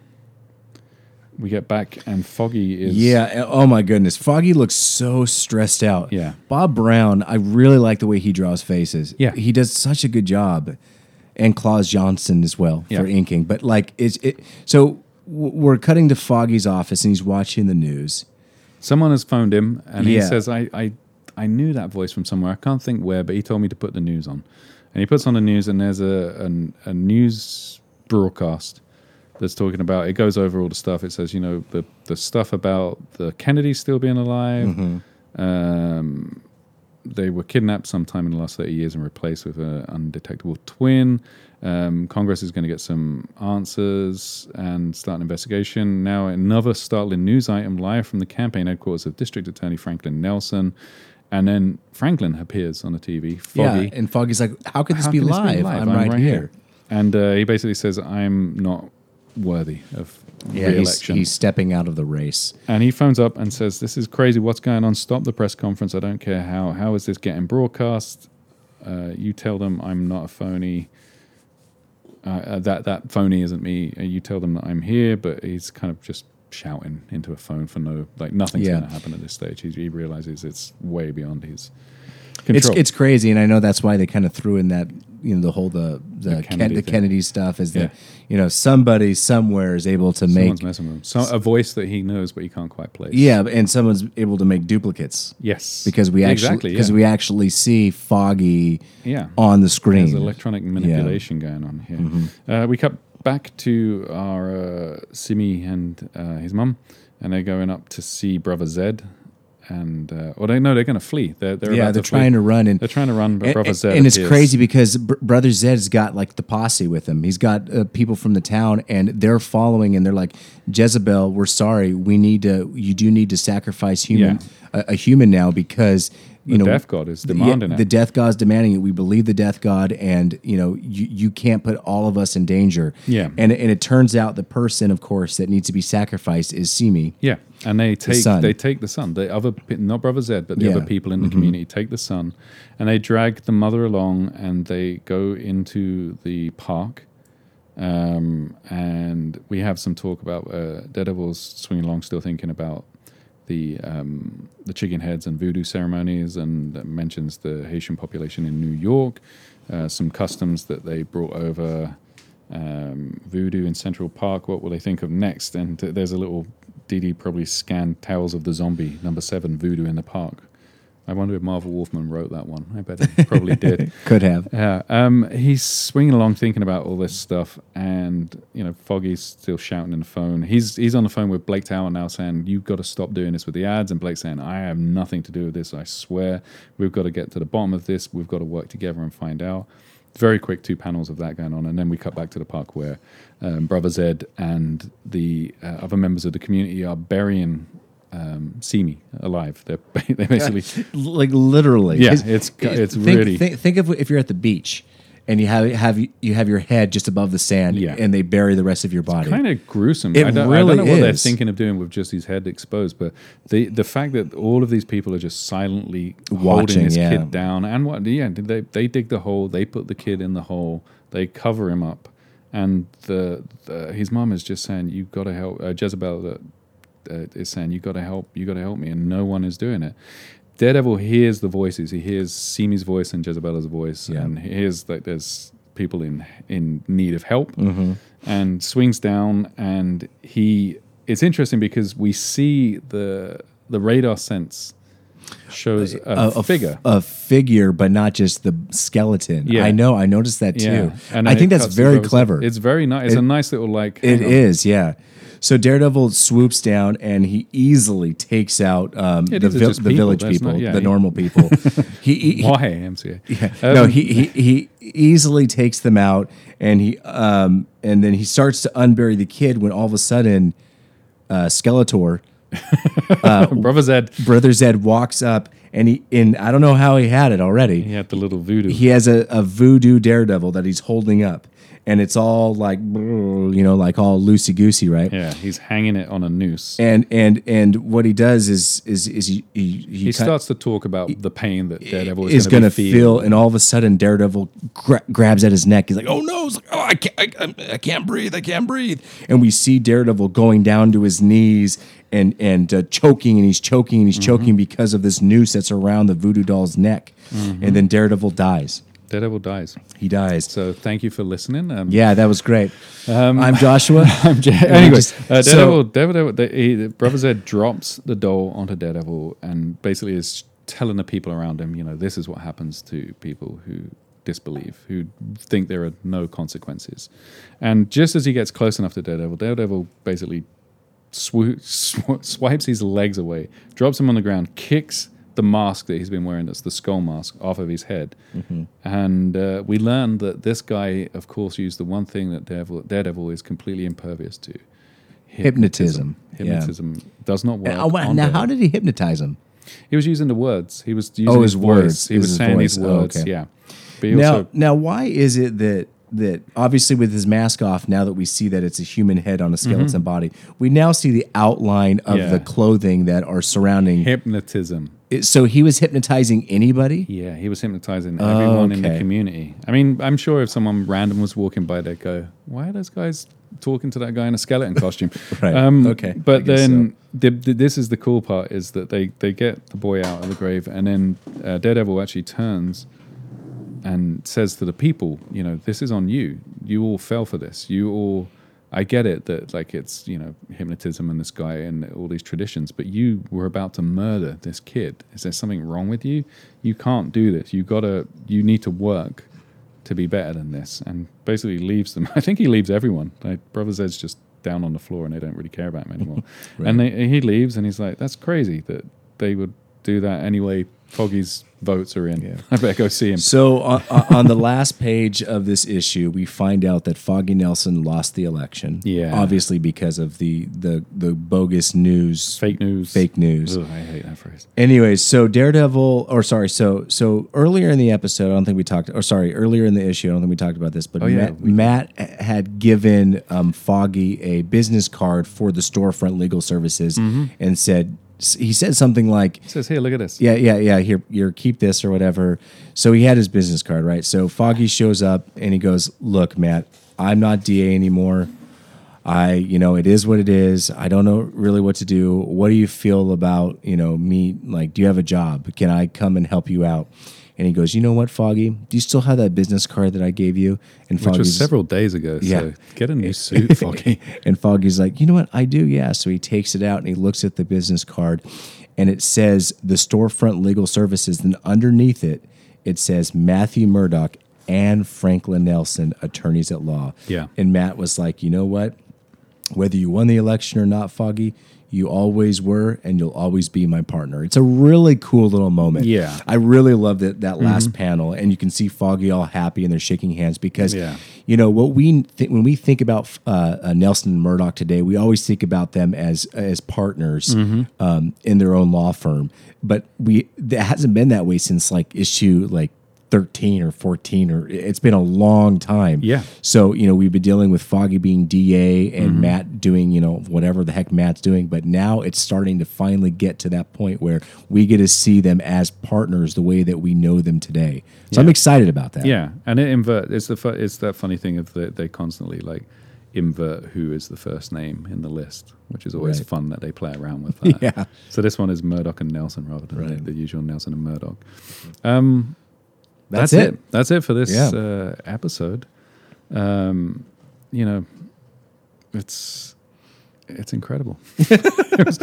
we get back, and Foggy is yeah. Oh my goodness, Foggy looks so stressed out. Yeah. Bob Brown, I really like the way he draws faces. Yeah. he does such a good job, and Klaus Janson as well Yeah. for inking. But like, it's it. So we're cutting to Foggy's office, and he's watching the news. Someone has phoned him and he says, I, I, I knew that voice from somewhere. I can't think where, but he told me to put the news on. And he puts on the news, and there's a, an, a news broadcast that's talking about, it goes over all the stuff. It says, you know, the, the stuff about the Kennedys still being alive. Um, they were kidnapped sometime in the last 30 years and replaced with an undetectable twin. Um, Congress is going to get some answers and start an investigation. Now, another startling news item live from the campaign headquarters of District Attorney Franklin Nelson. And then Franklin appears on the TV. Foggy. Yeah, and Foggy's like, "How could this, How be, can this live? I'm, right, here." And uh, he basically says, I'm not worthy of Yeah, re-election. he's stepping out of the race. And he phones up and says, "This is crazy. What's going on? Stop the press conference. I don't care how. How is this getting broadcast? Uh, you tell them I'm not a phony. Uh, uh, that that phony isn't me. Uh, you tell them that I'm here." But he's kind of just shouting into a phone for no like nothing's Yeah. going to happen at this stage. He, he realizes it's way beyond his It's control. it's crazy, and I know that's why they kind of threw in that you know the whole the the, The Kennedy, Kennedy the. Kennedy stuff is Yeah. that you know somebody somewhere is able to Someone's make messing with him. So, a voice that he knows but he can't quite place. yeah, and someone's able to make duplicates Yes. because we actually exactly because yeah. we actually see Foggy yeah. on the screen. There's electronic manipulation going on here. Mm-hmm. Uh, we cut back to our uh, Simi and uh, his mum, and they're going up to see brother Zed. And uh, or they know they're going to flee. They're, they're yeah, they're to flee. trying to run and They're trying to run, but and, brother Zed and it's appears. crazy because Br- brother Zed's got like the posse with him. He's got uh, people from the town, and they're following, and they're like, Jezebel, we're sorry, we need to. You do need to sacrifice human a, a human now because you The know death god is the- demanding yeah, it. The death god's demanding it. We believe the death god, and you know you you can't put all of us in danger. Yeah. and and it turns out the person, of course, that needs to be sacrificed is Simi. Yeah, and they take son. they take the son. The other not brother Zed, but the Yeah. Mm-hmm. other people in the community take the son, and they drag the mother along, and they go into the park. Um, and we have some talk about uh, Daredevil's swinging along, still thinking about the um, the chicken heads and voodoo ceremonies, and mentions the Haitian population in New York, uh, some customs that they brought over, um, voodoo in Central Park. What will they think of next? And there's a little DD probably scanned Tales of the Zombie number seven, voodoo in the park. I wonder if Marv Wolfman wrote that one. I bet he probably did. Could have. Yeah, um, he's swinging along thinking about all this stuff, and you know, Foggy's still shouting in the phone. He's he's on the phone with Blake Tower now, saying, "You've got to stop doing this with the ads." And Blake's saying, "I have nothing to do with this. I swear. We've got to get to the bottom of this. We've got to work together and find out." Very quick, two panels of that going on, and then we cut back to the park where um, Brother Zed and the uh, other members of the community are burying um, see me alive. They're they basically like literally. Yeah, it's- it's think, really- think, think of if you're at the beach and you have have you have your head just above the sand, Yeah. and they bury the rest of your body. kind of gruesome. It I, don't, really I don't know what they're thinking of doing with just his head exposed, but the the fact that all of these people are just silently Watching, holding this yeah. kid down, and what? Yeah, they they dig the hole, they put the kid in the hole, they cover him up, and the, the his mom is just saying, "You've got to help." Uh, Jezebel that uh, is saying, "You got to help, you got to help me," and no one is doing it. Daredevil hears the voices. He hears Simi's voice and Jezebel's voice, Yeah. and he hears that there's people in in need of help, Mm-hmm. and swings down. And he, it's interesting because we see the the radar sense shows a, figure. a figure, but not just the skeleton. Yeah. I know. I noticed that too. yeah, and I think that's very clever. It's very nice. It's a nice little like. It on. is, yeah. So Daredevil swoops down and he easily takes out um, the, these are vil- just the people. village people, not- yeah, the he- normal people. he, he, he- YMCA? Yeah. Um, no, he, he he easily takes them out, and he um and then he starts to unbury the kid when all of a sudden, uh, Skeletor, Brother Zed. Brother Zed walks up, and he in I don't know how he had it already. He had the little voodoo. He has a, a voodoo daredevil that he's holding up, and it's all like you know like all loosey goosey, right? yeah, he's hanging it on a noose. And and and what he does is is is he he, he, he starts to talk about the pain that Daredevil is, is going to feel, and all of a sudden, Daredevil gra- grabs at his neck. He's like, "Oh no!" He's like, "Oh, I can't, I, I- can't breathe! I can't breathe!" And we see Daredevil going down to his knees and and uh, choking, and he's choking, and he's Mm-hmm. choking because of this noose that's around the voodoo doll's neck. And then Daredevil dies. Daredevil dies. He dies. So thank you for listening. Um, Yeah, that was great. Um, I'm Joshua. I'm J- anyway, uh, so- Daredevil, Daredevil, the, he, Brother Zed drops the doll onto Daredevil and basically is telling the people around him, you know, this is what happens to people who disbelieve, who think there are no consequences. And just as he gets close enough to Daredevil, Daredevil basically sw- swipes his legs away, drops him on the ground, kicks the mask that he's been wearing, that's the skull mask, off of his head. And uh, we learned that this guy, of course, used the one thing that Daredevil, Daredevil is completely impervious to Hypnotism. Yeah. Hypnotism does not work. Oh, wow. on now, Daredevil. how did he hypnotize him? He was using the words. He was using Oh, his, his words. He was his saying his voice. Oh, words. okay. Yeah. Now, also now, why is it that that obviously with his mask off, now that we see that it's a human head on a skeleton body, we now see the outline of Mm-hmm. Yeah. the clothing that are surrounding. hypnotism. it. So he was hypnotizing anybody. Yeah, he was hypnotizing everyone in the community. I mean, I'm sure if someone random was walking by, they'd go, "Why are those guys talking to that guy in a skeleton costume?" Right. Um, Okay. But then the, the, this is the cool part: is that they they get the boy out of the grave, and then uh, Daredevil actually turns and says to the people, "You know, this is on you. You all fell for this. You all." I get it that like it's you know hypnotism and this guy and all these traditions, but you were about to murder this kid. Is there something wrong with you? You can't do this. You gotta. You need to work to be better than this. And basically leaves them. I think he leaves everyone. Like Brother Zed's just down on the floor and they don't really care about him anymore. And they, he leaves and he's like, "That's crazy that they would do that anyway." Foggy's votes are in. Yeah. I better go see him. So on, on the last page of this issue, we find out that Foggy Nelson lost the election. Yeah. obviously because of the the the bogus news, Fake news. fake news. Ugh, I hate that phrase. Anyways, so Daredevil, or sorry, so so earlier in the episode, I don't think we talked, or sorry, earlier in the issue, I don't think we talked about this, but Oh, yeah, Matt, we. Matt had given um, Foggy a business card for the storefront legal services Mm-hmm. and said he said something like, He says, hey look at this." yeah, yeah, yeah. Here, here, keep this or whatever. So he had his business card, right? So Foggy shows up and he goes, "Look, Matt, I'm not DA anymore. I, you know, it is what it is. I don't know really what to do. What do you feel about, you know, me? Like, do you have a job? Can I come and help you out?" And he goes, "You know what, Foggy? Do you still have that business card that I gave you?" And Which was several days ago. Yeah. So get a new suit, Foggy. and Foggy's like, you know what? I do, yeah. So he takes it out and he looks at the business card and it says the storefront legal services. And underneath it, it says Matthew Murdock and Franklin Nelson, attorneys at law. Yeah. And Matt was like, you know what? Whether you won the election or not, Foggy, you always were and you'll always be my partner. It's a really cool little moment. Yeah. I really loved that that last panel. And you can see Foggy all happy and they're shaking hands because Yeah. you know what we when we think about uh, uh, Nelson and Murdock today, we always think about them as as partners Mm-hmm. um, in their own law firm. But we that hasn't been that way since like issue like thirteen or fourteen or it's been a long time. Yeah. So you know we've been dealing with Foggy being DA and Mm-hmm. Matt doing you know whatever the heck Matt's doing, but now it's starting to finally get to that point where we get to see them as partners the way that we know them today. So I'm excited about that. Yeah, and it invert. It's the fu- it's that funny thing of that they constantly like invert who is the first name in the list, which is always Right. fun that they play around with that. Yeah. So this one is Murdock and Nelson rather than Right. the, the usual Nelson and Murdock. Um, That's, that's, it. it. That's it for this Yeah. uh, episode. Um, you know, it's it's incredible. it, was,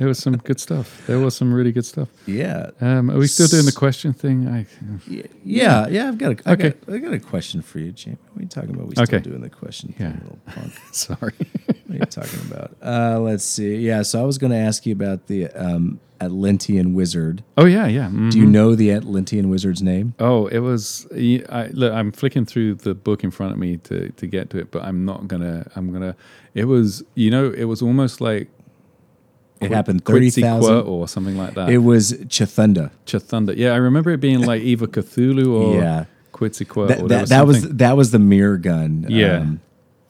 it was some good stuff. There was some really good stuff. Yeah. Um, are we still doing the question thing? I, Yeah, yeah, yeah. I've got a, I Okay. got, I got a question for you, Jamie. What are you talking about? We still Okay. doing the question? Yeah. thing, little punk. sorry. What are you talking about? Uh, let's see. Yeah, so I was going to ask you about the um, Atlantean wizard. oh yeah, yeah. mhm. Do you know the Atlantean wizard's name? Oh, it was. I, look, I'm flicking through the book in front of me to, to get to it, but I'm not gonna. I'm gonna. It was. You know, it was almost like It happened thirty thousand. Or something like that. It was Chathunda. Chathunda. Yeah, I remember it being like either Cthulhu or Yeah. Quetzalcoatl. That, that, was that was that was the mirror gun. yeah, Um,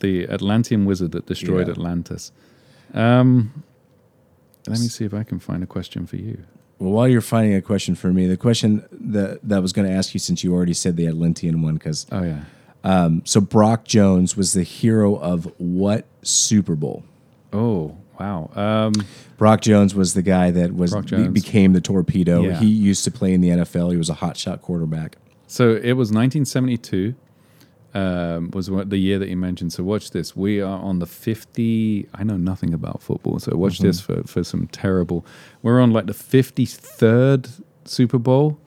the Atlantean wizard that destroyed Yeah. Atlantis. Um, let me see if I can find a question for you. well, while you're finding a question for me, the question that that I was going to ask you since you already said the Atlantean one, because Oh yeah. um, so Brock Jones was the hero of what Super Bowl? Oh wow. Um, Brock Jones was the guy that was be- became the torpedo. Yeah. He used to play in the NFL. He was a hot shot quarterback. So it was 1972. Um, was what the year that you mentioned. So watch this. We are on the 50. I know nothing about football, so watch this for for some terrible. We're on like the 53rd Super Bowl.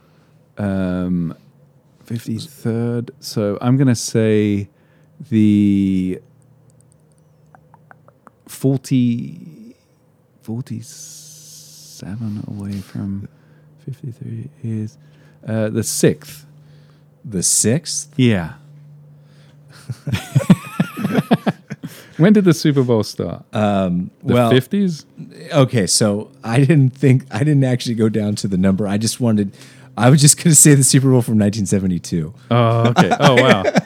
Um, 53rd. So I'm gonna say the 40, 47 away from 53 is uh, the sixth. The sixth. Yeah. when did the Super Bowl start? Um, the well, 50s? okay. So I didn't think I didn't actually go down to the number. I just wanted. I was just going to say the Super Bowl from 1972. Oh, okay. Oh, wow.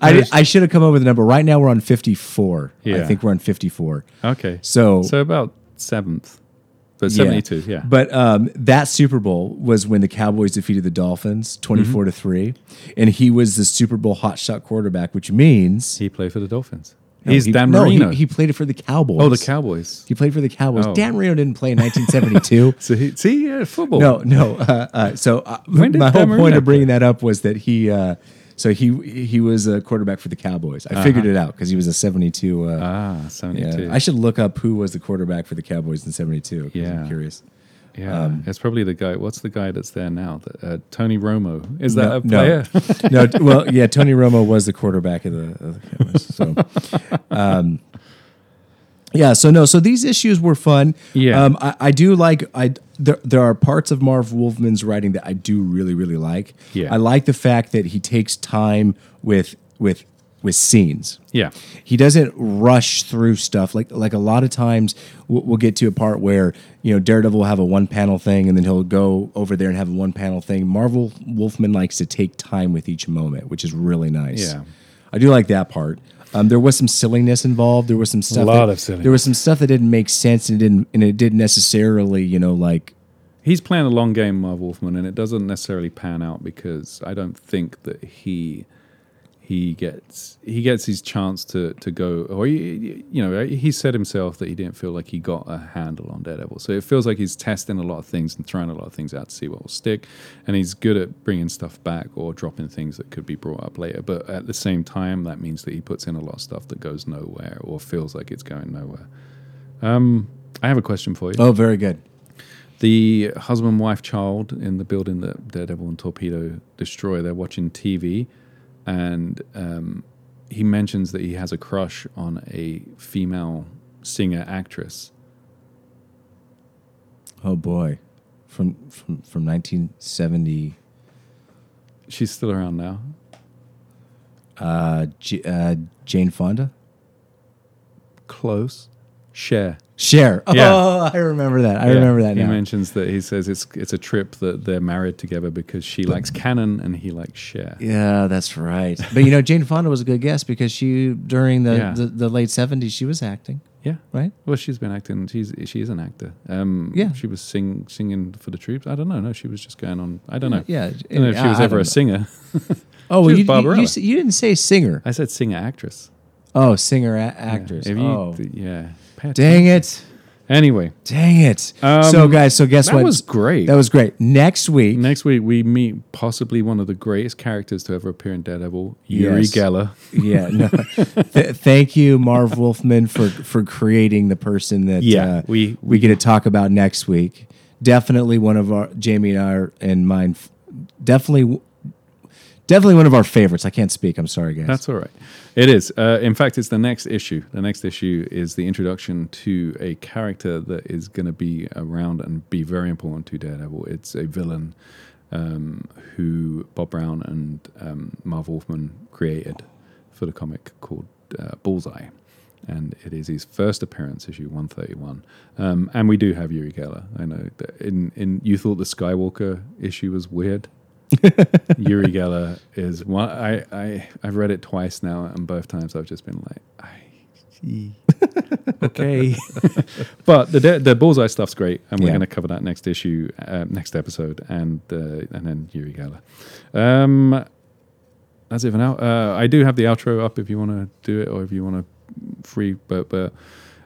I, I should have come up with a number. Right now we're on 54. Yeah. I think we're on 54. Okay. So, So about seventh. But 72, yeah. But um, that Super Bowl was when the Cowboys defeated the Dolphins 24 to 3 and he was the Super Bowl hotshot quarterback, which means he played for the Dolphins. No, He's he, Dan no, Marino. he, he played it for the Cowboys. oh, the Cowboys. He played for the Cowboys. Oh. Dan Marino didn't play in 1972. So he, see, yeah, football. No, no. Uh, uh, so uh, When did my whole Dan point Marino of bringing that up was that he, uh, so he he was a quarterback for the Cowboys. I figured it out because he was a seventy-two. Uh, Ah, 72. yeah, I should look up who was the quarterback for the Cowboys in seventy-two. 'cause Yeah. I'm curious. Yeah, Um, it's probably the guy. What's the guy that's there now? The, uh, Tony Romo. Is that No, a player? no, t- well, yeah, Tony Romo was the quarterback of the, of the Cowboys. So, um, yeah, so no, so these issues were fun. Yeah. um, I, I do like. I there, there are parts of Marv Wolfman's writing that I do really, really like. Yeah. I like the fact that he takes time with with with scenes. yeah, He doesn't rush through stuff like like a lot of times we'll, we'll get to a part where you know Daredevil will have a one panel thing and then he'll go over there and have a one panel thing. Marv Wolfman likes to take time with each moment, which is really nice. Yeah. I do like that part. Um, there was some silliness involved. There was some stuff. A lot that- of silliness. There was some stuff that didn't make sense and didn't and it didn't necessarily you know like he's playing a long game, Marv Wolfman, and it doesn't necessarily pan out because I don't think that he he gets he gets his chance to to go. Or he, you know, he said himself that he didn't feel like he got a handle on Daredevil. So it feels like he's testing a lot of things and trying a lot of things out to see what will stick. And he's good at bringing stuff back or dropping things that could be brought up later. But at the same time, that means that he puts in a lot of stuff that goes nowhere or feels like it's going nowhere. Um, I have a question for you. oh very good. The husband, wife, child in the building that Daredevil and Torpedo destroy, they're watching TV, and um, he mentions that he has a crush on a female singer actress. Oh boy, from from from 1970. She's still around now. Uh, J- uh, Jane Fonda. Close. Cher. Cher. Oh, I remember that. I Yeah. remember that He now. mentions that he says it's it's a trip that they're married together because she likes Canon and he likes Cher. Yeah, that's right. But you know, Jane Fonda was a good guess because she during the, Yeah. the, the late seventies she was acting, Yeah. right? Well, she's been acting. She's she is an actor. Um, Yeah. She was sing singing for the troops. I don't know. No, she was just going on. I don't know. Yeah. I don't know if she was I ever don't a singer. Oh, well, you, you, you, you didn't say singer. I said singer actress. Oh, singer a- actress. Yeah. You, oh, th- yeah. Pay dang it. Anyway, Dang it. Um, so guys, so guess that what? was great. That was great. Next week, next week we meet possibly one of the greatest characters to ever appear in Daredevil, Uri Yes. Geller. yeah. No, th- thank you, Marv Wolfman, for for creating the person that Yeah, uh, we- we get to talk about next week. Definitely one of our Jamie and I are, and mine. Definitely, definitely one of our favorites. I can't speak. I'm sorry, guys. That's all right. It is. Uh, in fact, it's the next issue. The next issue is the introduction to a character that is going to be around and be very important to Daredevil. It's a villain um, who Bob Brown and um, Marv Wolfman created for the comic called uh, Bullseye. And it is his first appearance, issue 131. Um, and we do have Uri Geller. I know. In, in You thought the Skywalker issue was weird. Uri Geller is one. I, I I've read it twice now, and both times I've just been like, I, okay. but the the bullseye stuff's great, and we're Yeah. going to cover that next issue, uh, next episode, and uh, and then Uri Geller. Um, that's it for now. Uh, I do have the outro up if you want to do it, or if you want to free, but but.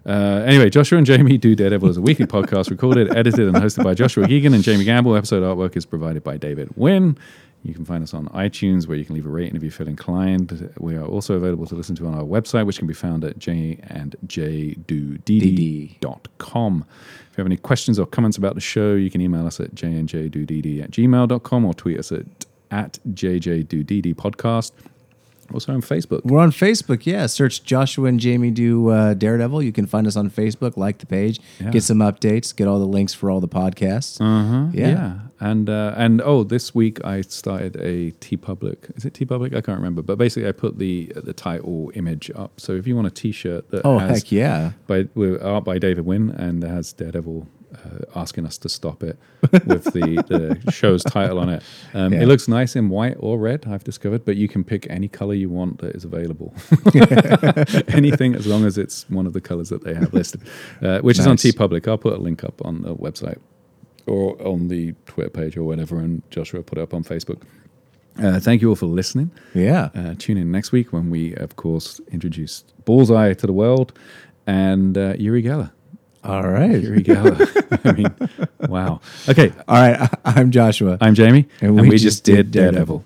Uh, anyway, Joshua and Jamie do Daredevil as a weekly podcast, recorded, edited, and hosted by Joshua Geegan and Jamie Gamble. Episode artwork is provided by David Wynn. You can find us on iTunes, where you can leave a rating if you feel inclined. We are also available to listen to on our website, which can be found at jandjdodd.com. If you have any questions or comments about the show, you can email us at jandjdodd at gmail.com or tweet us at, at jjdodd podcast. Also on Facebook. We're on Facebook. Yeah, search Joshua and Jamie do uh, Daredevil. You can find us on Facebook. Like the page, Yeah. get some updates, get all the links for all the podcasts. Uh-huh. Yeah. Yeah. And uh, and oh, this week I started a TeePublic. Is it TeePublic? I can't remember. But basically, I put the the title image up. So if you want a T-shirt that Oh has heck yeah! by with art by David Wynn and has Daredevil asking us to stop it with the, the show's title on it. Um, Yeah. It looks nice in white or red, I've discovered, but you can pick any color you want that is available. Anything as long as it's one of the colors that they have listed, uh, which is on Nice. TeePublic. I'll put a link up on the website or on the Twitter page or whatever, and Joshua put it up on Facebook. Uh, thank you all for listening. Yeah, Uh, tune in next week when we, of course, introduce Bullseye to the world and uh, Uri Geller. All right. Uri Geller. I mean, wow. Okay, All right, I'm Joshua. I'm Jamie, And and, we we, just just did did Daredevil.